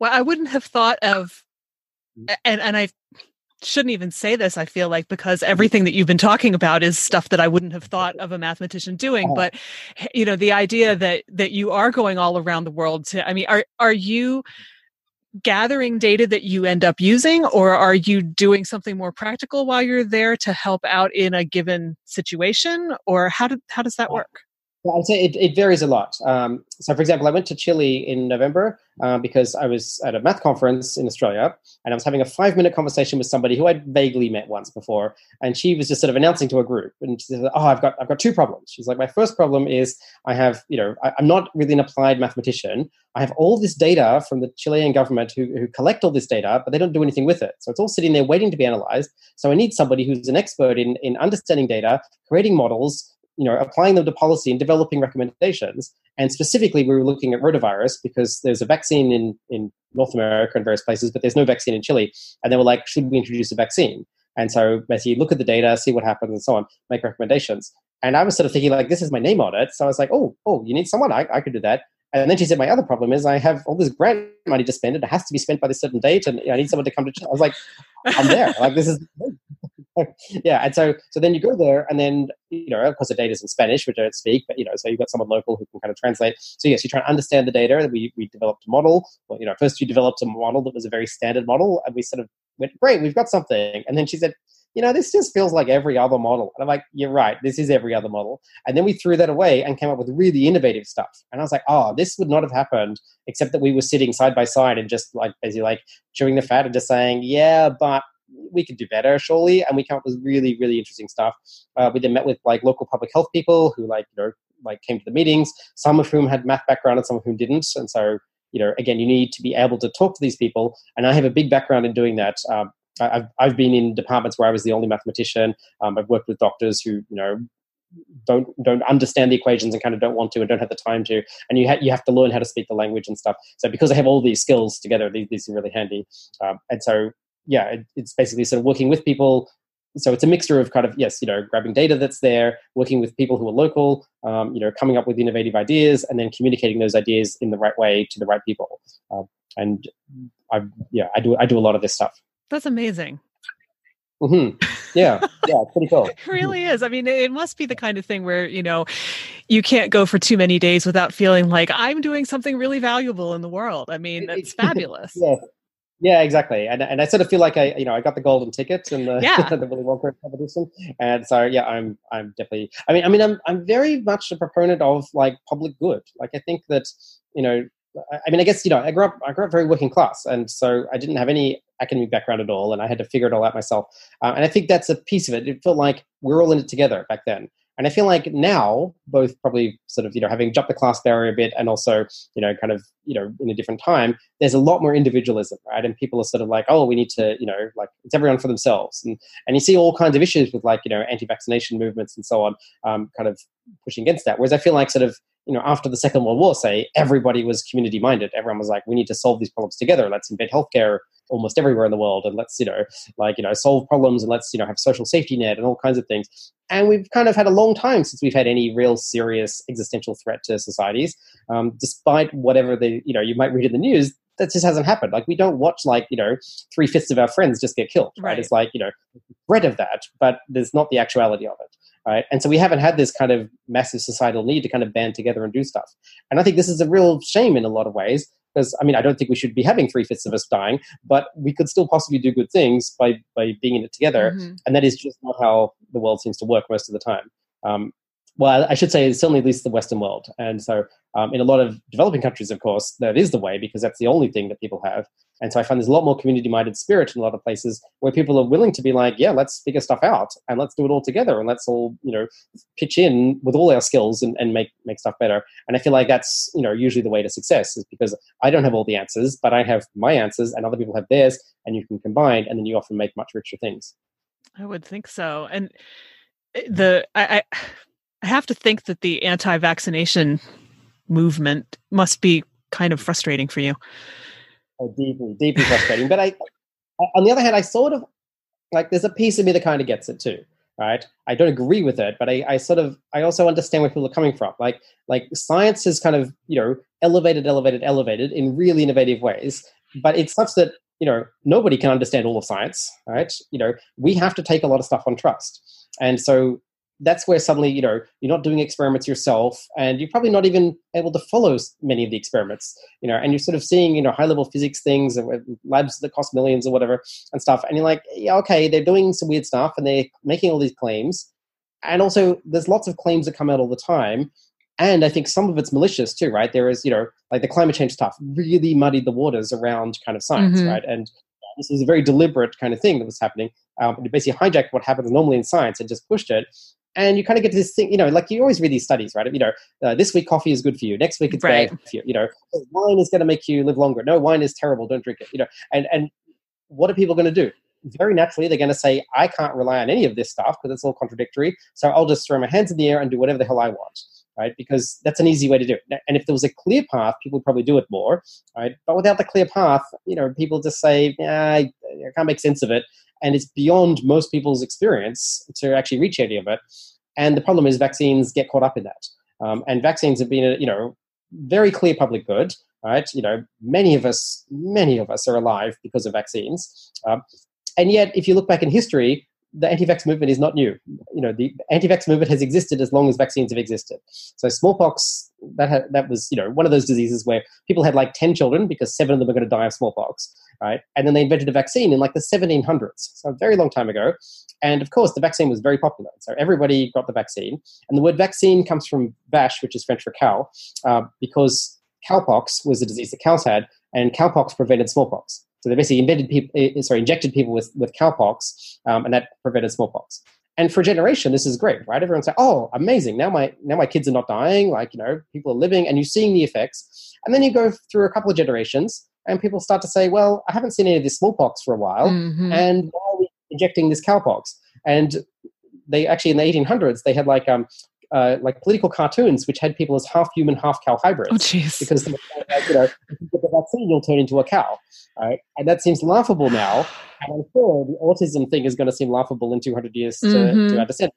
Well, I wouldn't have thought of, mm. and and I shouldn't even say this i feel like because everything that you've been talking about is stuff that i wouldn't have thought of a mathematician doing uh-huh. but you know the idea that that you are going all around the world to i mean are are you gathering data that you end up using or are you doing something more practical while you're there to help out in a given situation or how did how does that work I'd say it, it varies a lot. Um, so, for example, I went to Chile in November uh, because I was at a math conference in Australia and I was having a five minute conversation with somebody who I'd vaguely met once before. And she was just sort of announcing to a group and she said, Oh, I've got, I've got two problems. She's like, My first problem is I have, you know, I, am not really an applied mathematician. I have all this data from the Chilean government who, who collect all this data, but they don't do anything with it. So it's all sitting there waiting to be analyzed. So I need somebody who's an expert in, in understanding data, creating models, you know, applying them to policy and developing recommendations. And specifically, we were looking at rotavirus because there's a vaccine in, in North America and various places, but there's no vaccine in Chile. And they were like, should we introduce a vaccine? And so basically look at the data, see what happens and so on, make recommendations. And I was sort of thinking like, this is my name on it. So I was like, oh, oh, you need someone? I, I could do that. And then she said, my other problem is I have all this grant money to spend. It has to be spent by this certain date. And I need someone to come to Chile. I was like, I'm there. like, this is yeah, and so so then you go there, and then you know, of course, the data is in Spanish, which I don't speak, but you know, so you've got someone local who can kind of translate. So yes, you try to understand the data. We we developed a model. Well, you know, first you developed a model that was a very standard model, and we sort of went, great, we've got something. And then she said, you know, this just feels like every other model. And I'm like, you're right, this is every other model. And then we threw that away and came up with really innovative stuff. And I was like, oh, this would not have happened except that we were sitting side by side and just like basically like chewing the fat and just saying, yeah, but we could do better, surely. And we came up with really, really interesting stuff. Uh, we then met with like local public health people who like, you know, like came to the meetings, some of whom had math background and some of whom didn't. And so, you know, again, you need to be able to talk to these people. And I have a big background in doing that. Um, I've, I've been in departments where I was the only mathematician. Um, I've worked with doctors who, you know, don't don't understand the equations and kind of don't want to and don't have the time to. And you ha- you have to learn how to speak the language and stuff. So because i have all these skills together these, these are really handy. Um, and so yeah it, it's basically sort of working with people. So it's a mixture of kind of yes you know grabbing data that's there working with people who are local um, you know coming up with innovative ideas and then communicating those ideas in the right way to the right people. Uh, and i yeah i do i do a lot of this stuff that's amazing Mm-hmm. Yeah, yeah, pretty cool. it really is. I mean, it must be the kind of thing where you know you can't go for too many days without feeling like I'm doing something really valuable in the world. I mean, that's fabulous. yeah, yeah, exactly. And and I sort of feel like I, you know, I got the golden ticket in the yeah. the Willy Wonka competition, and so yeah, I'm I'm definitely. I mean, I mean, I'm I'm very much a proponent of like public good. Like I think that you know I mean, I guess you know, I grew up. I grew up very working class, and so I didn't have any academic background at all, and I had to figure it all out myself. Uh, and I think that's a piece of it. It felt like we're all in it together back then. And I feel like now, both probably sort of you know having jumped the class barrier a bit, and also you know kind of you know in a different time, there's a lot more individualism, right? And people are sort of like, oh, we need to you know like it's everyone for themselves, and and you see all kinds of issues with like you know anti-vaccination movements and so on, um, kind of pushing against that. Whereas I feel like sort of you know, after the Second World War, say, everybody was community minded. Everyone was like, we need to solve these problems together. Let's embed healthcare almost everywhere in the world and let's, you know, like, you know, solve problems and let's, you know, have social safety net and all kinds of things. And we've kind of had a long time since we've had any real serious existential threat to societies. Um, despite whatever the, you know, you might read in the news, that just hasn't happened. Like we don't watch like, you know, three fifths of our friends just get killed. Right? right. It's like, you know, threat of that, but there's not the actuality of it right? And so we haven't had this kind of massive societal need to kind of band together and do stuff. And I think this is a real shame in a lot of ways because I mean I don't think we should be having three fifths of us dying, but we could still possibly do good things by by being in it together. Mm-hmm. And that is just not how the world seems to work most of the time. Um, well, I should say certainly at least the Western world. And so um, in a lot of developing countries, of course, that is the way because that's the only thing that people have. And so I find there's a lot more community-minded spirit in a lot of places where people are willing to be like, yeah, let's figure stuff out and let's do it all together and let's all, you know, pitch in with all our skills and, and make make stuff better. And I feel like that's, you know, usually the way to success is because I don't have all the answers, but I have my answers and other people have theirs, and you can combine, and then you often make much richer things. I would think so. And eh, the I, I I have to think that the anti-vaccination movement must be kind of frustrating for you. Oh, deeply, deeply frustrating. but I, on the other hand, I sort of like there's a piece of me that kind of gets it too, right? I don't agree with it, but I, I sort of I also understand where people are coming from. Like, like science has kind of you know elevated, elevated, elevated in really innovative ways, but it's such that you know nobody can understand all of science, right? You know, we have to take a lot of stuff on trust, and so that's where suddenly you know you're not doing experiments yourself and you're probably not even able to follow many of the experiments you know and you're sort of seeing you know high level physics things and labs that cost millions or whatever and stuff and you're like yeah okay they're doing some weird stuff and they're making all these claims and also there's lots of claims that come out all the time and i think some of it's malicious too right there is you know like the climate change stuff really muddied the waters around kind of science mm-hmm. right and this is a very deliberate kind of thing that was happening. Um, it basically hijacked what happens normally in science and just pushed it and you kind of get this thing, you know, like you always read these studies, right? You know, uh, this week coffee is good for you, next week it's right. bad for you. You know, wine is going to make you live longer. No, wine is terrible. Don't drink it. You know, and and what are people going to do? Very naturally, they're going to say, I can't rely on any of this stuff because it's all contradictory. So I'll just throw my hands in the air and do whatever the hell I want. Right, because that's an easy way to do it. And if there was a clear path, people would probably do it more. Right, but without the clear path, you know, people just say, yeah, I, I can't make sense of it and it's beyond most people's experience to actually reach any of it. And the problem is vaccines get caught up in that. Um, and vaccines have been, a, you know, very clear public good. Right, you know, many of us, many of us are alive because of vaccines. Um, and yet, if you look back in history, the anti-vax movement is not new. You know, the anti-vax movement has existed as long as vaccines have existed. So smallpox, that had, that was you know one of those diseases where people had like ten children because seven of them are going to die of smallpox, right? And then they invented a vaccine in like the 1700s, so a very long time ago. And of course, the vaccine was very popular. So everybody got the vaccine. And the word vaccine comes from vache, which is French for cow, uh, because cowpox was a disease that cows had, and cowpox prevented smallpox. So they basically invented people, eh, eh, sorry, injected people with, with cowpox, um, and that prevented smallpox. And for a generation, this is great, right? Everyone's like, "Oh, amazing! Now my now my kids are not dying. Like you know, people are living, and you're seeing the effects." And then you go through a couple of generations, and people start to say, "Well, I haven't seen any of this smallpox for a while, mm-hmm. and why are we injecting this cowpox?" And they actually in the 1800s they had like um, uh, like political cartoons which had people as half human, half cow hybrids. Oh, jeez. Because you know, if you get the vaccine, you'll turn into a cow, right? And that seems laughable now. And I'm sure the autism thing is going to seem laughable in 200 years to, Mhm. to our descent.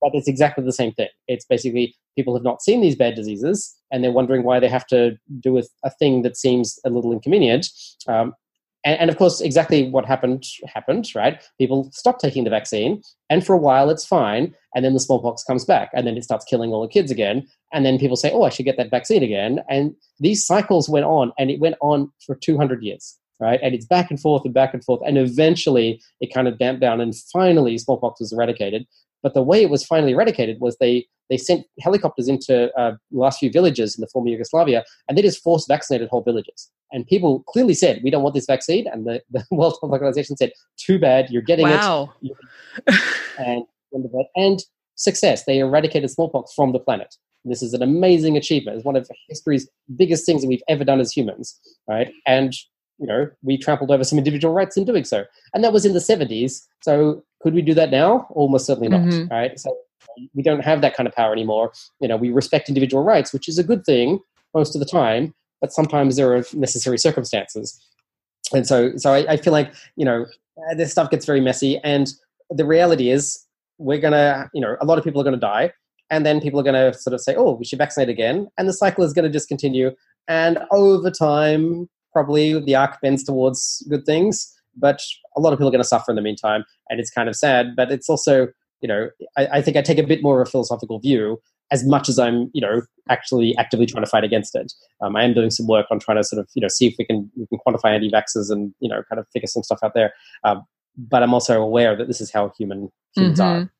But it's exactly the same thing. It's basically people have not seen these bad diseases, and they're wondering why they have to do a, a thing that seems a little inconvenient. Um, and, and of course, exactly what happened happened, right? People stop taking the vaccine, and for a while it's fine, and then the smallpox comes back, and then it starts killing all the kids again, and then people say, "Oh, I should get that vaccine again," and these cycles went on, and it went on for 200 years, right? And it's back and forth and back and forth, and eventually it kind of damped down, and finally smallpox was eradicated. But the way it was finally eradicated was they they sent helicopters into uh, the last few villages in the former Yugoslavia, and they just force vaccinated whole villages. And people clearly said, "We don't want this vaccine," and the, the World Health Organization said, "Too bad, you're getting it." Wow. and and success. They eradicated smallpox from the planet. This is an amazing achievement. It's one of history's biggest things that we've ever done as humans, right? And you know, we trampled over some individual rights in doing so, and that was in the seventies. So, could we do that now? Almost certainly not, Mhm. right? So, we don't have that kind of power anymore. You know, we respect individual rights, which is a good thing most of the time, but sometimes there are necessary circumstances. And so, so I, I feel like you know, uh, this stuff gets very messy, and the reality is we're gonna, you know, a lot of people are gonna die, and then people are gonna sort of say, "Oh, we should vaccinate again," and the cycle is gonna just continue. And over time, probably the arc bends towards good things, but a lot of people are gonna suffer in the meantime, and it's kind of sad. But it's also, you know, I, I think I take a bit more of a philosophical view. As much as I'm, you know, actually actively trying to fight against it, um, I am doing some work on trying to sort of, you know, see if we can we can quantify anti-vaxxers and you know, kind of figure some stuff out there. Um, but I'm also aware that this is how human humans are.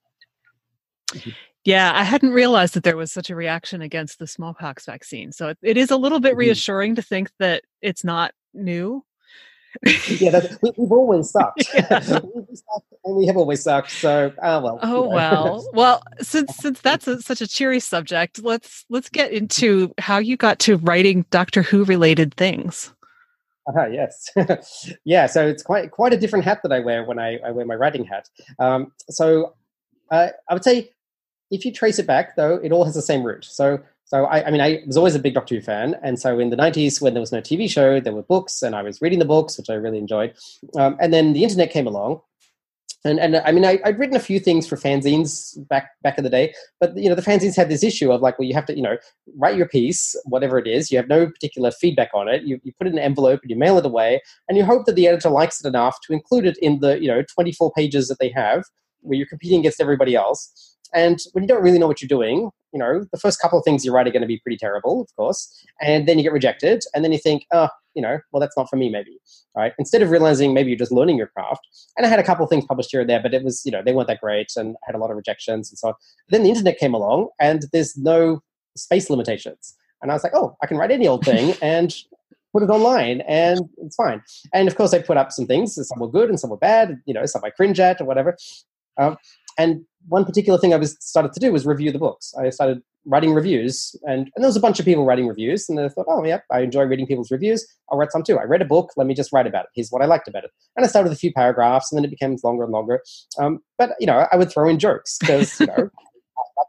Mhm. Yeah, I hadn't realized that there was such a reaction against the smallpox vaccine. So it, it is a little bit Mhm. reassuring to think that it's not new. Yeah, that's, we, we've always sucked. Yeah. sucked and we have always sucked. So, ah, well. Oh you know. well. Well, since since that's a, such a cheery subject, let's let's get into how you got to writing Doctor Who related things. Ah, yes, yeah. So it's quite quite a different hat that I wear when I, I wear my writing hat. Um, so uh, I would say, if you trace it back, though, it all has the same root. So so I, I mean, I was always a big Doctor Who fan, and so in the '90s, when there was no TV show, there were books, and I was reading the books, which I really enjoyed. Um, and then the internet came along, and and I mean, I, I'd written a few things for fanzines back back in the day, but you know, the fanzines had this issue of like, well, you have to, you know, write your piece, whatever it is. You have no particular feedback on it. You, you put it in an envelope and you mail it away, and you hope that the editor likes it enough to include it in the you know 24 pages that they have, where you're competing against everybody else. And when you don't really know what you're doing, you know, the first couple of things you write are going to be pretty terrible, of course, and then you get rejected, and then you think, oh, you know, well, that's not for me, maybe, right? Instead of realizing maybe you're just learning your craft, and I had a couple of things published here and there, but it was, you know, they weren't that great, and I had a lot of rejections and so on. Then the internet came along, and there's no space limitations, and I was like, oh, I can write any old thing and put it online, and it's fine. And of course, I put up some things. Some were good, and some were bad. You know, some I cringe at or whatever. Um, and one particular thing I was started to do was review the books. I started writing reviews, and, and there was a bunch of people writing reviews, and I thought, oh, yeah, I enjoy reading people's reviews. I'll write some too. I read a book. Let me just write about it. Here's what I liked about it. And I started with a few paragraphs, and then it became longer and longer. Um, but you know, I would throw in jokes because you know.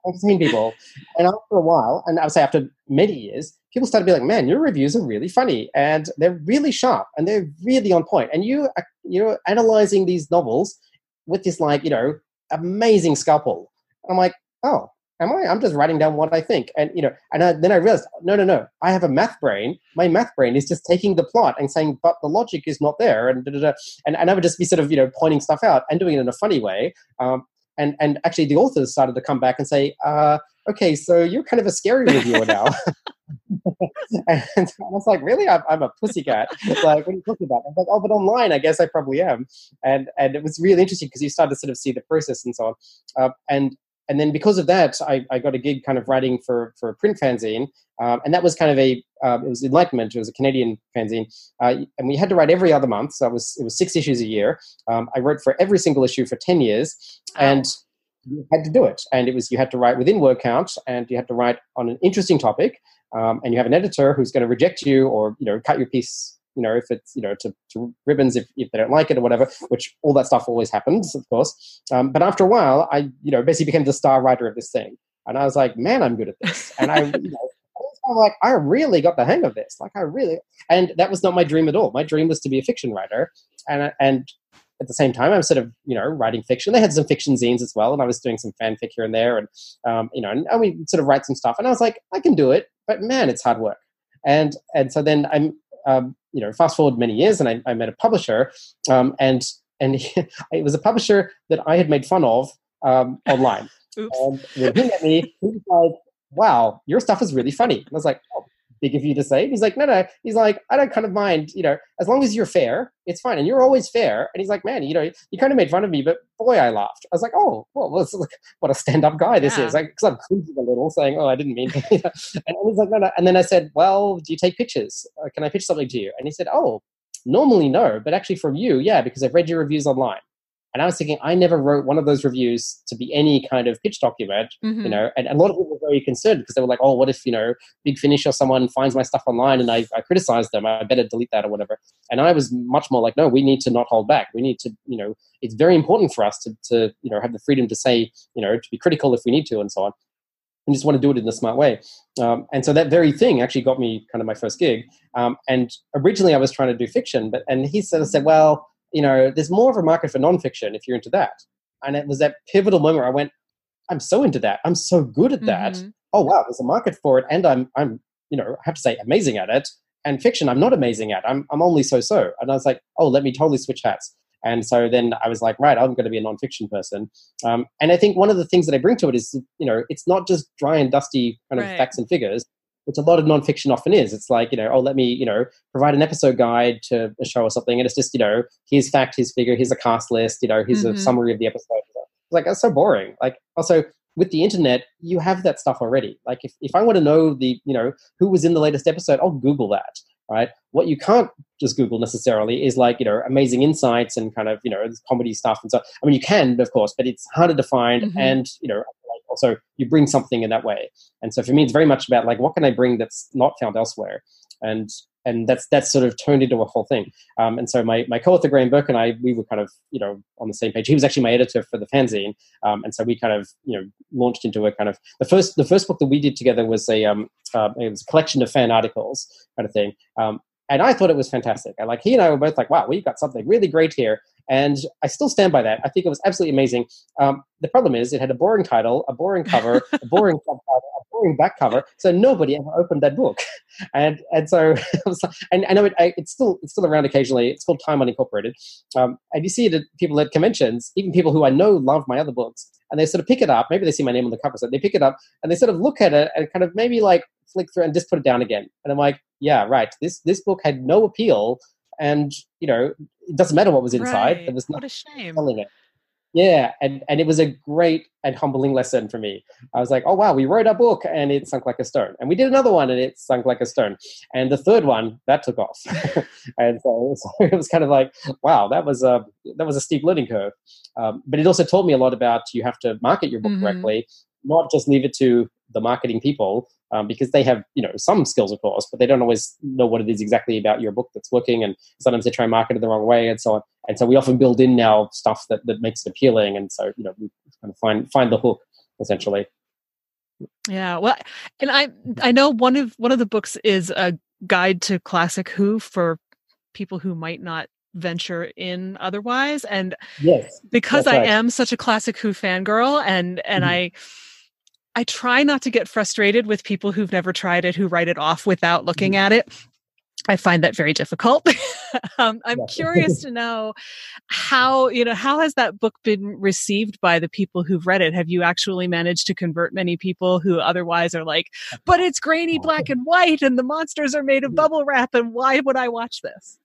I've seen people, and after a while, and I would say after many years, people started to be like, "Man, your reviews are really funny, and they're really sharp, and they're really on point. point, and you are, you're analyzing these novels with this like you know amazing scalpel." And I'm like, "Oh, am I? I'm just writing down what I think." And you know, and I, then I realized, no, no, no, I have a math brain. My math brain is just taking the plot and saying, "But the logic is not there," and da, da, da. and and I would just be sort of you know pointing stuff out and doing it in a funny way. Um, and and actually, the authors started to come back and say, uh, "Okay, so you're kind of a scary reviewer now." and I was like, "Really? I'm, I'm a pussycat." Like, what are you talking about? I was like, "Oh, but online, I guess I probably am." And and it was really interesting because you started to sort of see the process and so on. Uh, and and then because of that, I, I got a gig kind of writing for for a print fanzine, um, and that was kind of a um, it was Enlightenment. It was a Canadian fanzine, uh, and we had to write every other month. So it was it was six issues a year. Um, I wrote for every single issue for ten years, and you had to do it. And it was you had to write within word count, and you had to write on an interesting topic. Um, and you have an editor who's going to reject you or you know cut your piece you know, if it's, you know, to, to ribbons if, if they don't like it or whatever, which all that stuff always happens, of course. Um, but after a while, I, you know, basically became the star writer of this thing. And I was like, man, I'm good at this. And I, you know, I was like, I really got the hang of this. Like, I really, and that was not my dream at all. My dream was to be a fiction writer. And, and at the same time, I'm sort of, you know, writing fiction. They had some fiction zines as well, and I was doing some fanfic here and there, and um, you know, and, and we sort of write some stuff. And I was like, I can do it, but man, it's hard work. And and so then I'm, um, you know, fast forward many years, and I, I met a publisher, um, and and he, it was a publisher that I had made fun of um, online. and when he met me, he was like, "Wow, your stuff is really funny." And I was like, oh, big of you to say. He's like, no, no. He's like, I don't kind of mind, you know, as long as you're fair, it's fine. And you're always fair. And he's like, man, you know, you kind of made fun of me, but boy, I laughed. I was like, oh, well, like, what a stand up guy this yeah. is. Like, because I'm cringing a little, saying, oh, I didn't mean to. and he's like, no, no. And then I said, well, do you take pictures? Uh, can I pitch something to you? And he said, oh, normally no, but actually from you, yeah, because I've read your reviews online. And I was thinking, I never wrote one of those reviews to be any kind of pitch document, mm-hmm. you know. And, and, a lot of people very concerned because they were like, "Oh, what if you know, Big Finish or someone finds my stuff online and I, I criticize them? I better delete that or whatever." And I was much more like, "No, we need to not hold back. We need to, you know, it's very important for us to, to you know, have the freedom to say, you know, to be critical if we need to, and so on." and just want to do it in a smart way. Um, and so that very thing actually got me kind of my first gig. Um, and originally I was trying to do fiction, but and he sort of said, well, you know, there's more of a market for nonfiction if you're into that. And it was that pivotal moment where I went, I'm so into that. I'm so good at that. Mm-hmm. Oh wow, there's a market for it, and I'm I'm you know I have to say amazing at it. And fiction, I'm not amazing at. I'm I'm only so so. And I was like, oh, let me totally switch hats. And so then I was like, right, I'm going to be a nonfiction person. Um, and I think one of the things that I bring to it is, you know, it's not just dry and dusty kind of right. facts and figures which a lot of nonfiction often is. It's like, you know, oh, let me, you know, provide an episode guide to a show or something. And it's just, you know, here's fact, here's figure, here's a cast list, you know, here's mm-hmm. a summary of the episode. Like, that's so boring. Like, also, with the internet, you have that stuff already. Like, if, if I want to know the, you know, who was in the latest episode, I'll Google that, right? What you can't just Google necessarily is like, you know, amazing insights and kind of, you know, comedy stuff and so. I mean, you can, of course, but it's harder to find. Mm-hmm. And, you know, also you bring something in that way. And so for me, it's very much about like, what can I bring that's not found elsewhere? And and that's that's sort of turned into a whole thing. Um, and so my, my co-author Graeme Burk and I, we were kind of you know on the same page. He was actually my editor for the fanzine, um, and so we kind of you know launched into a kind of the first the first book that we did together was a um, uh, it was a collection of fan articles kind of thing. Um, and I thought it was fantastic. And like he and I were both like, wow, we've got something really great here. And I still stand by that. I think it was absolutely amazing. Um, the problem is it had a boring title, a boring cover, a boring subtitle, a boring back cover. So nobody ever opened that book. And and so and I know it, I, it's still it's still around occasionally. It's called Time Unincorporated. Um, and you see it at people at conventions, even people who I know love my other books, and they sort of pick it up. Maybe they see my name on the cover, so they pick it up and they sort of look at it and kind of maybe like flick through and just put it down again. And I'm like, yeah, right. This this book had no appeal, and you know, it doesn't matter what was inside. Right. There was nothing what a shame. selling it. Yeah, and and it was a great and humbling lesson for me. I was like, oh wow, we wrote a book and it sunk like a stone, and we did another one and it sunk like a stone, and the third one that took off, and so, so, it was kind of like, wow, that was a that was a steep learning curve. Um, but it also taught me a lot about you have to market your book mm-hmm. correctly, not just leave it to the marketing people um, because they have you know some skills of course but they don't always know what it is exactly about your book that's working and sometimes they try and market it the wrong way and so on and so we often build in now stuff that, that makes it appealing and so you know we kind of find find the hook essentially yeah well and i i know one of one of the books is a guide to classic who for people who might not venture in otherwise and yes because i right. am such a classic who fangirl and and mm-hmm. i I try not to get frustrated with people who've never tried it, who write it off without looking mm-hmm. at it. I find that very difficult. um, I'm curious to know how you know how has that book been received by the people who've read it? Have you actually managed to convert many people who otherwise are like, "But it's grainy black and white, and the monsters are made of bubble wrap, and why would I watch this?"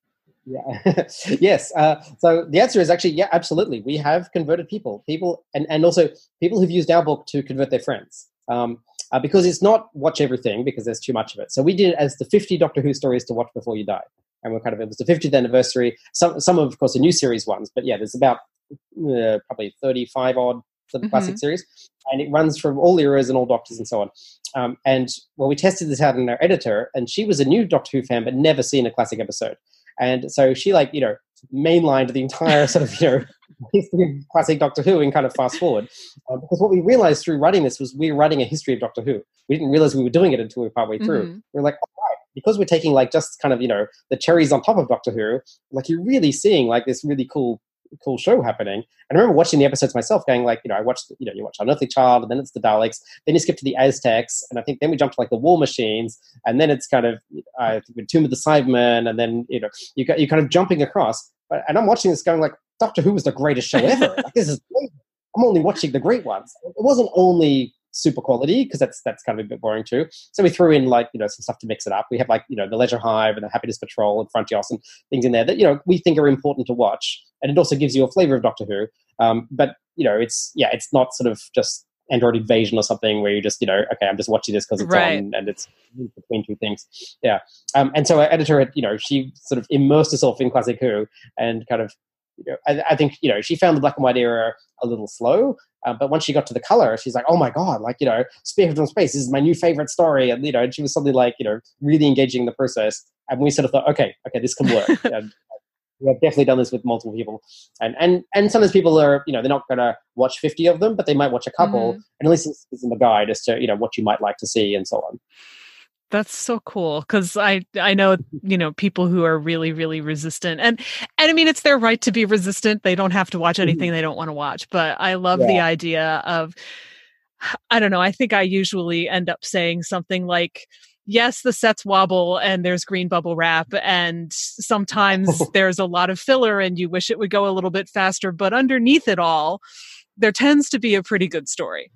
Yeah. yes. Uh, so the answer is actually yeah, absolutely. We have converted people, people, and and also people who've used our book to convert their friends. Um, uh, because it's not watch everything because there's too much of it. So we did it as the 50 Doctor Who stories to watch before you die, and we're kind of it was the 50th anniversary. Some some of, of course the new series ones, but yeah, there's about uh, probably 35 odd for the mm-hmm. classic series, and it runs from all eras and all Doctors and so on. Um, and well, we tested this out in our editor, and she was a new Doctor Who fan but never seen a classic episode. And so she like you know mainlined the entire sort of you know history of classic Doctor Who and kind of fast forward. Um, because what we realized through writing this was we were writing a history of Doctor Who. We didn't realize we were doing it until we were partway through. Mm-hmm. We are like, oh, right, because we're taking like just kind of you know the cherries on top of Doctor Who, like you're really seeing like this really cool cool show happening. And I remember watching the episodes myself, going like, you know, I watched, you know, you watch Unearthly Child, and then it's the Daleks, then you skip to the Aztecs, and I think then we jump to like the War Machines, and then it's kind of uh, Tomb of the Cybermen, and then you know, you got you kind of jumping across. And I'm watching this going like, Doctor Who was the greatest show ever. like this is great. I'm only watching the great ones. It wasn't only super quality because that's that's kind of a bit boring too. So we threw in like you know some stuff to mix it up. We have like you know the Leisure Hive and the Happiness Patrol and Frontios and things in there that you know we think are important to watch, and it also gives you a flavor of Doctor Who. Um, but you know it's yeah it's not sort of just Android Invasion or something where you just you know okay I'm just watching this because it's right. on and it's between two things. Yeah, um, and so our editor had you know she sort of immersed herself in classic Who and kind of you know, I, I, think you know she found the black and white era a little slow, uh, but once she got to the color, she's like, "Oh my god! Like you know, Spearhead from Space is my new favorite story." And you know, and she was suddenly like you know, really engaging the process. And we sort of thought, "Okay, okay, this can work." and we have definitely done this with multiple people, and and and sometimes people are you know they're not going to watch fifty of them, but they might watch a couple, mm-hmm. and at least it's in the guide as to you know what you might like to see and so on. That's so cool because I I know you know people who are really really resistant and and I mean it's their right to be resistant. They don't have to watch mm-hmm. anything mm-hmm. they don't want to watch. But I love yeah. the idea of I don't know. I think I usually end up saying something like, "Yes, the sets wobble and there's green bubble wrap, and sometimes there's a lot of filler, and you wish it would go a little bit faster. But underneath it all, there tends to be a pretty good story."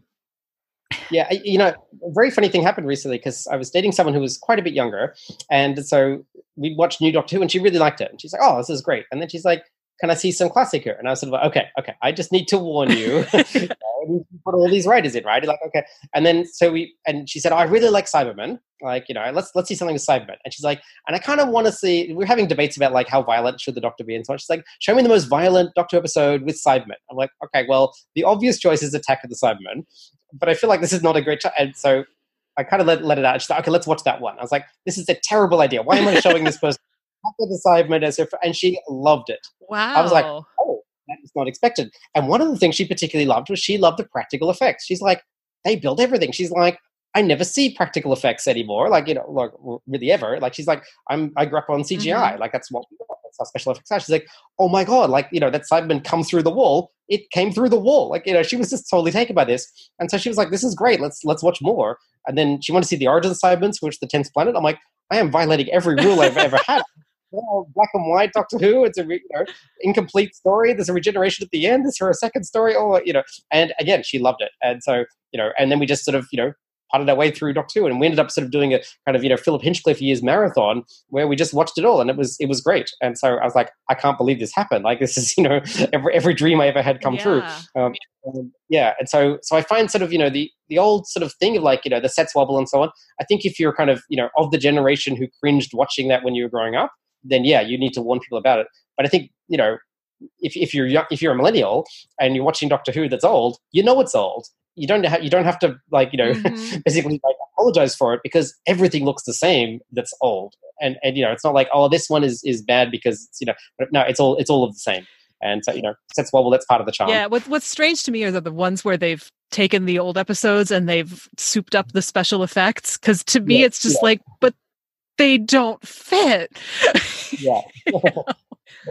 Yeah, you know, a very funny thing happened recently because I was dating someone who was quite a bit younger, and so we watched New Doctor Who, and she really liked it, and she's like, "Oh, this is great," and then she's like, "Can I see some classic here?" And I was sort of like, "Okay, okay, I just need to warn you." You put all these writers in, right? Like, okay, and then so we, and she said, oh, "I really like Cybermen. Like, you know, let's let's see something with Cybermen." And she's like, "And I kind of want to see." We're having debates about like how violent should the Doctor be, and so on. She's like, "Show me the most violent Doctor episode with Cybermen." I'm like, "Okay, well, the obvious choice is Attack of the Cybermen." but I feel like this is not a great. choice. and so I kind of let, let it out. She's like, okay, let's watch that one. I was like, this is a terrible idea. Why am I showing this person the Cybermen as her? And she loved it. Wow. I was like, oh, that was not expected. And one of the things she particularly loved was she loved the practical effects. She's like, they build everything. She's like, I never see practical effects anymore. Like, you know, like really ever. Like she's like, I'm I grew up on CGI. Mm-hmm. Like that's what. That's how special effects are. She's like, oh my God, like, you know, that Cyberman comes through the wall. It came through the wall. Like, you know, she was just totally taken by this. And so she was like, This is great. Let's let's watch more. And then she wanted to see the origin of Cybermen, which the tenth planet. I'm like, I am violating every rule I've ever had. Black and white Doctor Who. It's a you know, incomplete story. There's a regeneration at the end. Is her a second story? Or you know. And again, she loved it. And so you know, and then we just sort of you know potted our way through Doctor Who, and we ended up sort of doing a kind of you know Philip Hinchcliffe years marathon where we just watched it all, and it was it was great. And so I was like, I can't believe this happened. Like this is you know every every dream I ever had come yeah. true. Um, and, yeah, and so so I find sort of you know the the old sort of thing of like you know the sets wobble and so on. I think if you're kind of you know of the generation who cringed watching that when you were growing up, then yeah, you need to warn people about it. But I think you know if, if you're young, if you're a millennial and you're watching Doctor Who that's old, you know it's old, you don't have you don't have to like you know mm-hmm. basically like apologize for it because everything looks the same that's old and and you know it's not like oh this one is is bad because it's you know but no it's all it's all of the same and so you know that's well, well that's part of the charm yeah what, what's strange to me are the ones where they've taken the old episodes and they've souped up the special effects because to me yeah, it's just yeah. like but they don't fit. Yeah.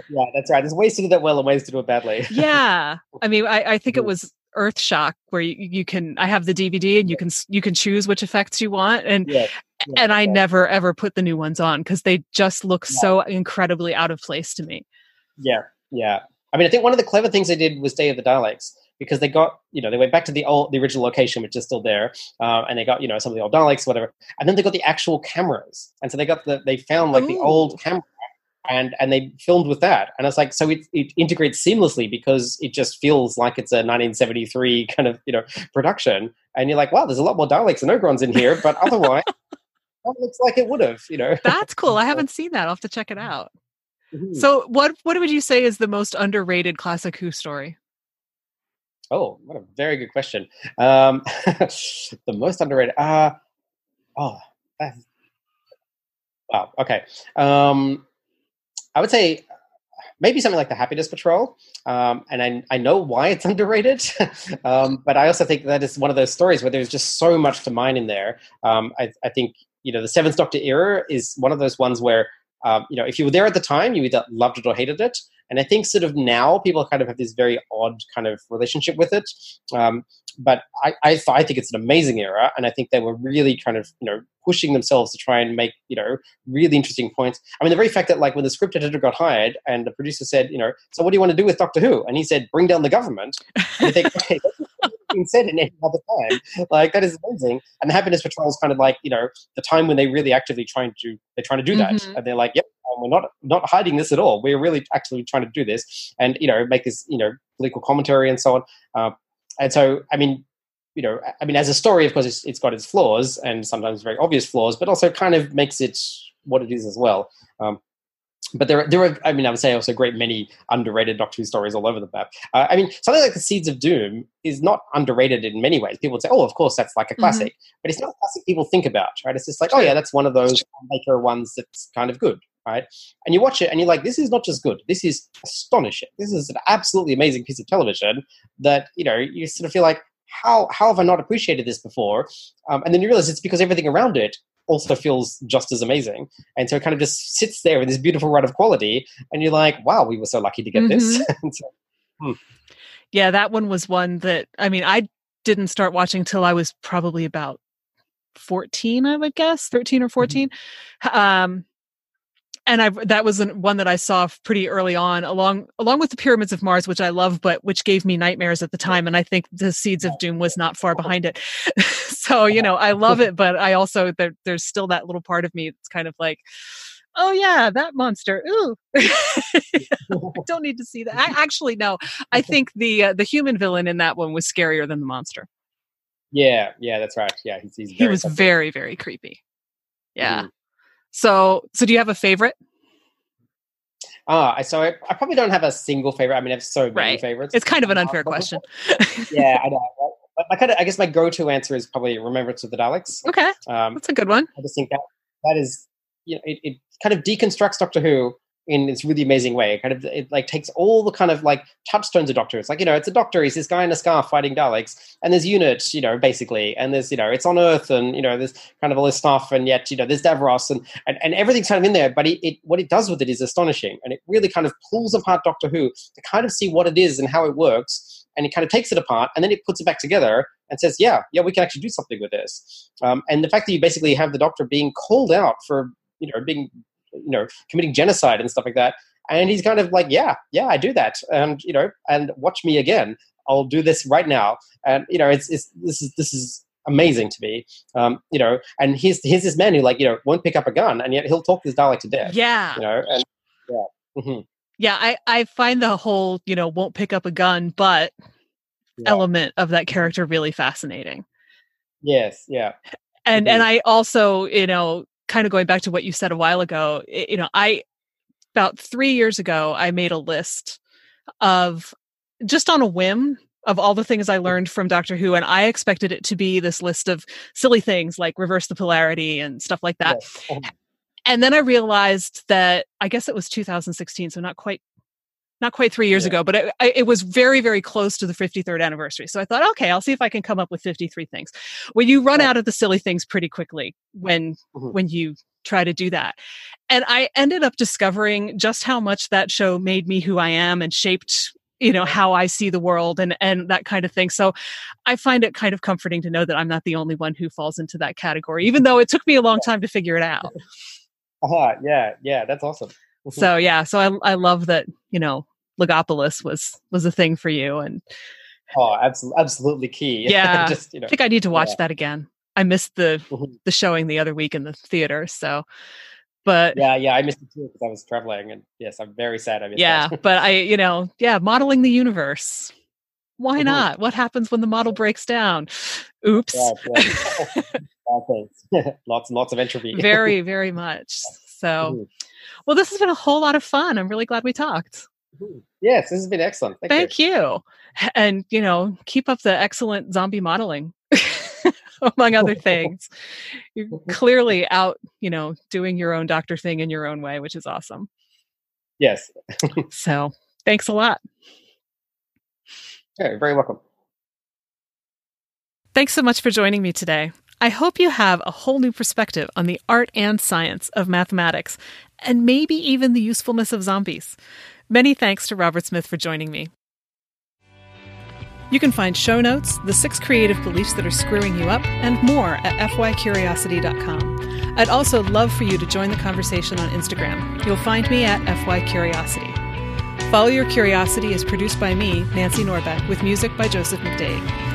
Yeah that's right. There's ways to do that well and ways to do it badly. Yeah. I mean i, I think it mm-hmm. was Earth Shock where you, you can I have the DVD and you can you can choose which effects you want and yeah, yeah, and I yeah. never ever put the new ones on because they just look so incredibly out of place to me. Yeah, yeah. I mean, I think one of the clever things they did was Day of the Daleks because they got you know they went back to the old the original location which is still there uh, and they got you know some of the old Daleks whatever. And then they got the actual cameras. And so they got the they found like Ooh. the old camera and and they filmed with that. And it's like so it, it integrates seamlessly because it just feels like it's a 1973 kind of you know production. And you're like wow there's a lot more Daleks and Ogrons in here but otherwise it looks like it would have you know. That's cool. I haven't seen that. I'll have to check it out. Mm-hmm. so what what would you say is the most underrated classic who story oh what a very good question um the most underrated uh oh wow okay um I would say maybe something like the Happiness Patrol. Um, and I, I know why it's underrated, um, but I also think that is one of those stories where there's just so much to mine in there. Um, I, I, think you know the Seventh Doctor era is one of those ones where um, you know if you were there at the time, you either loved it or hated it. And I think sort of now people kind of have this very odd kind of relationship with it. Um, but I, I, I, think it's an amazing era, and I think they were really kind of you know pushing themselves to try and make you know really interesting points. I mean, the very fact that like when the script editor got hired and the producer said, you know, so what do you want to do with Doctor Who? And he said, bring down the government. And you think, okay, that's been said in any other time. Like that is amazing. And the Happiness Patrol is kind of like you know the time when they really actively trying to they're trying to do that, mm-hmm. and they're like, yep, we're not not hiding this at all. We're really actually trying to do this, and you know make this you know political commentary and so on. Uh, and so, I mean, you know, I mean, as a story, of course, it's, it's got its flaws and sometimes very obvious flaws, but also kind of makes it what it is as well. Um, but there, there are, I mean, I would say also a great many underrated Doctor Who stories all over the map. Uh, I mean, something like the Seeds of Doom is not underrated in many ways. People would say, "Oh, of course, that's like a mm-hmm. classic," mm-hmm. but it's not a classic people think about, right? It's just like, "Oh yeah, that's one of those Baker ones that's kind of good." Right, and you watch it and you're like, this is not just good. This is astonishing. This is an absolutely amazing piece of television that you know you sort of feel like, how how have I not appreciated this before? Um, and then you realize it's because everything around it also feels just as amazing. And so it kind of just sits there with this beautiful run of quality, and you're like, wow, we were so lucky to get mm-hmm. this. so, hmm. Yeah, that one was one that I mean, I didn't start watching till I was probably about 14, I would guess, 13 or 14. Mm-hmm. Um, and I that was one that I saw pretty early on, along along with the Pyramids of Mars, which I love, but which gave me nightmares at the time. And I think the Seeds of Doom was not far behind it. so you know, I love it, but I also there, there's still that little part of me that's kind of like, oh yeah, that monster. Ooh, I don't need to see that. I, actually, no. I think the uh, the human villain in that one was scarier than the monster. Yeah, yeah, that's right. Yeah, he's, he's he was very very creepy. Yeah. Mm-hmm. So, so do you have a favorite? Ah, so I, I, probably don't have a single favorite. I mean, I have so many right. favorites. It's kind of an unfair question. yeah, I know. But my kind of, I guess my go-to answer is probably Remembrance of the Daleks. Okay, um, that's a good one. I just think that that is, you know, it, it kind of deconstructs Doctor Who in this really amazing way. It kind of it like takes all the kind of like touchstones of Doctor. It's like you know, it's a Doctor. He's this guy in a scarf fighting Daleks, and there's Unit, you know, basically, and there's you know, it's on Earth, and you know, there's kind of all this stuff, and yet you know, there's Davros, and and, and everything's kind of in there. But it, it what it does with it is astonishing, and it really kind of pulls apart Doctor Who to kind of see what it is and how it works, and it kind of takes it apart, and then it puts it back together and says, yeah, yeah, we can actually do something with this. Um, and the fact that you basically have the Doctor being called out for you know being you know committing genocide and stuff like that. And he's kind of like yeah yeah i do that. And you know and watch me again. I'll do this right now. And you know it's, it's this is this is amazing to me. Um, you know and here's here's this man who like you know won't pick up a gun and yet he'll talk this Dalek to death yeah. you know and yeah. Mm-hmm. yeah i i find the whole you know won't pick up a gun but yeah. element of that character really fascinating. Yes yeah. And mm-hmm. and i also you know kind of going back to what you said a while ago, you know, I about three years ago, I made a list of just on a whim of all the things I learned from Doctor Who, and I expected it to be this list of silly things like reverse the polarity and stuff like that. Yes. Uh-huh. And then I realized that I guess it was 2016, so not quite not quite three years yeah. ago, but it, it, was very, very close to the 53rd anniversary. So I thought, okay, I'll see if I can come up with 53 things. Well, you run out of the silly things pretty quickly when mm-hmm. when you try to do that. And I ended up discovering just how much that show made me who I am and shaped you know how i see the world and and that kind of thing so i find it kind of comforting to know that i'm not the only one who falls into that category even though it took me a long time to figure it out uh-huh. yeah yeah that's awesome so yeah, so I I love that you know Logopolis was was a thing for you and oh absolutely absolutely key yeah Just, you know, I think I need to watch yeah. that again. I missed the mm-hmm. the showing the other week in the theater, so but yeah yeah i missed it too because i was traveling and yes i'm very sad i missed yeah that. but i you know yeah modeling the universe why mm-hmm. not what happens when the model breaks down oops yeah, yeah. lots and lots of entropy very very much so mm-hmm. Well, this has been a whole lot of fun. I'm really glad we talked. Yes, this has been excellent. Thank, Thank you. you. And, you know, keep up the excellent zombie modeling, among other things. You're clearly out, you know, doing your own doctor thing in your own way, which is awesome. Yes. so thanks a lot. Okay, very welcome. Thanks so much for joining me today. I hope you have a whole new perspective on the art and science of mathematics, and maybe even the usefulness of zombies. Many thanks to Robert Smith for joining me. You can find show notes, the six creative beliefs that are screwing you up, and more at fycuriosity.com. I'd also love for you to join the conversation on Instagram. You'll find me at fycuriosity. Follow Your Curiosity is produced by me, Nancy Norbeck, with music by Joseph McDade.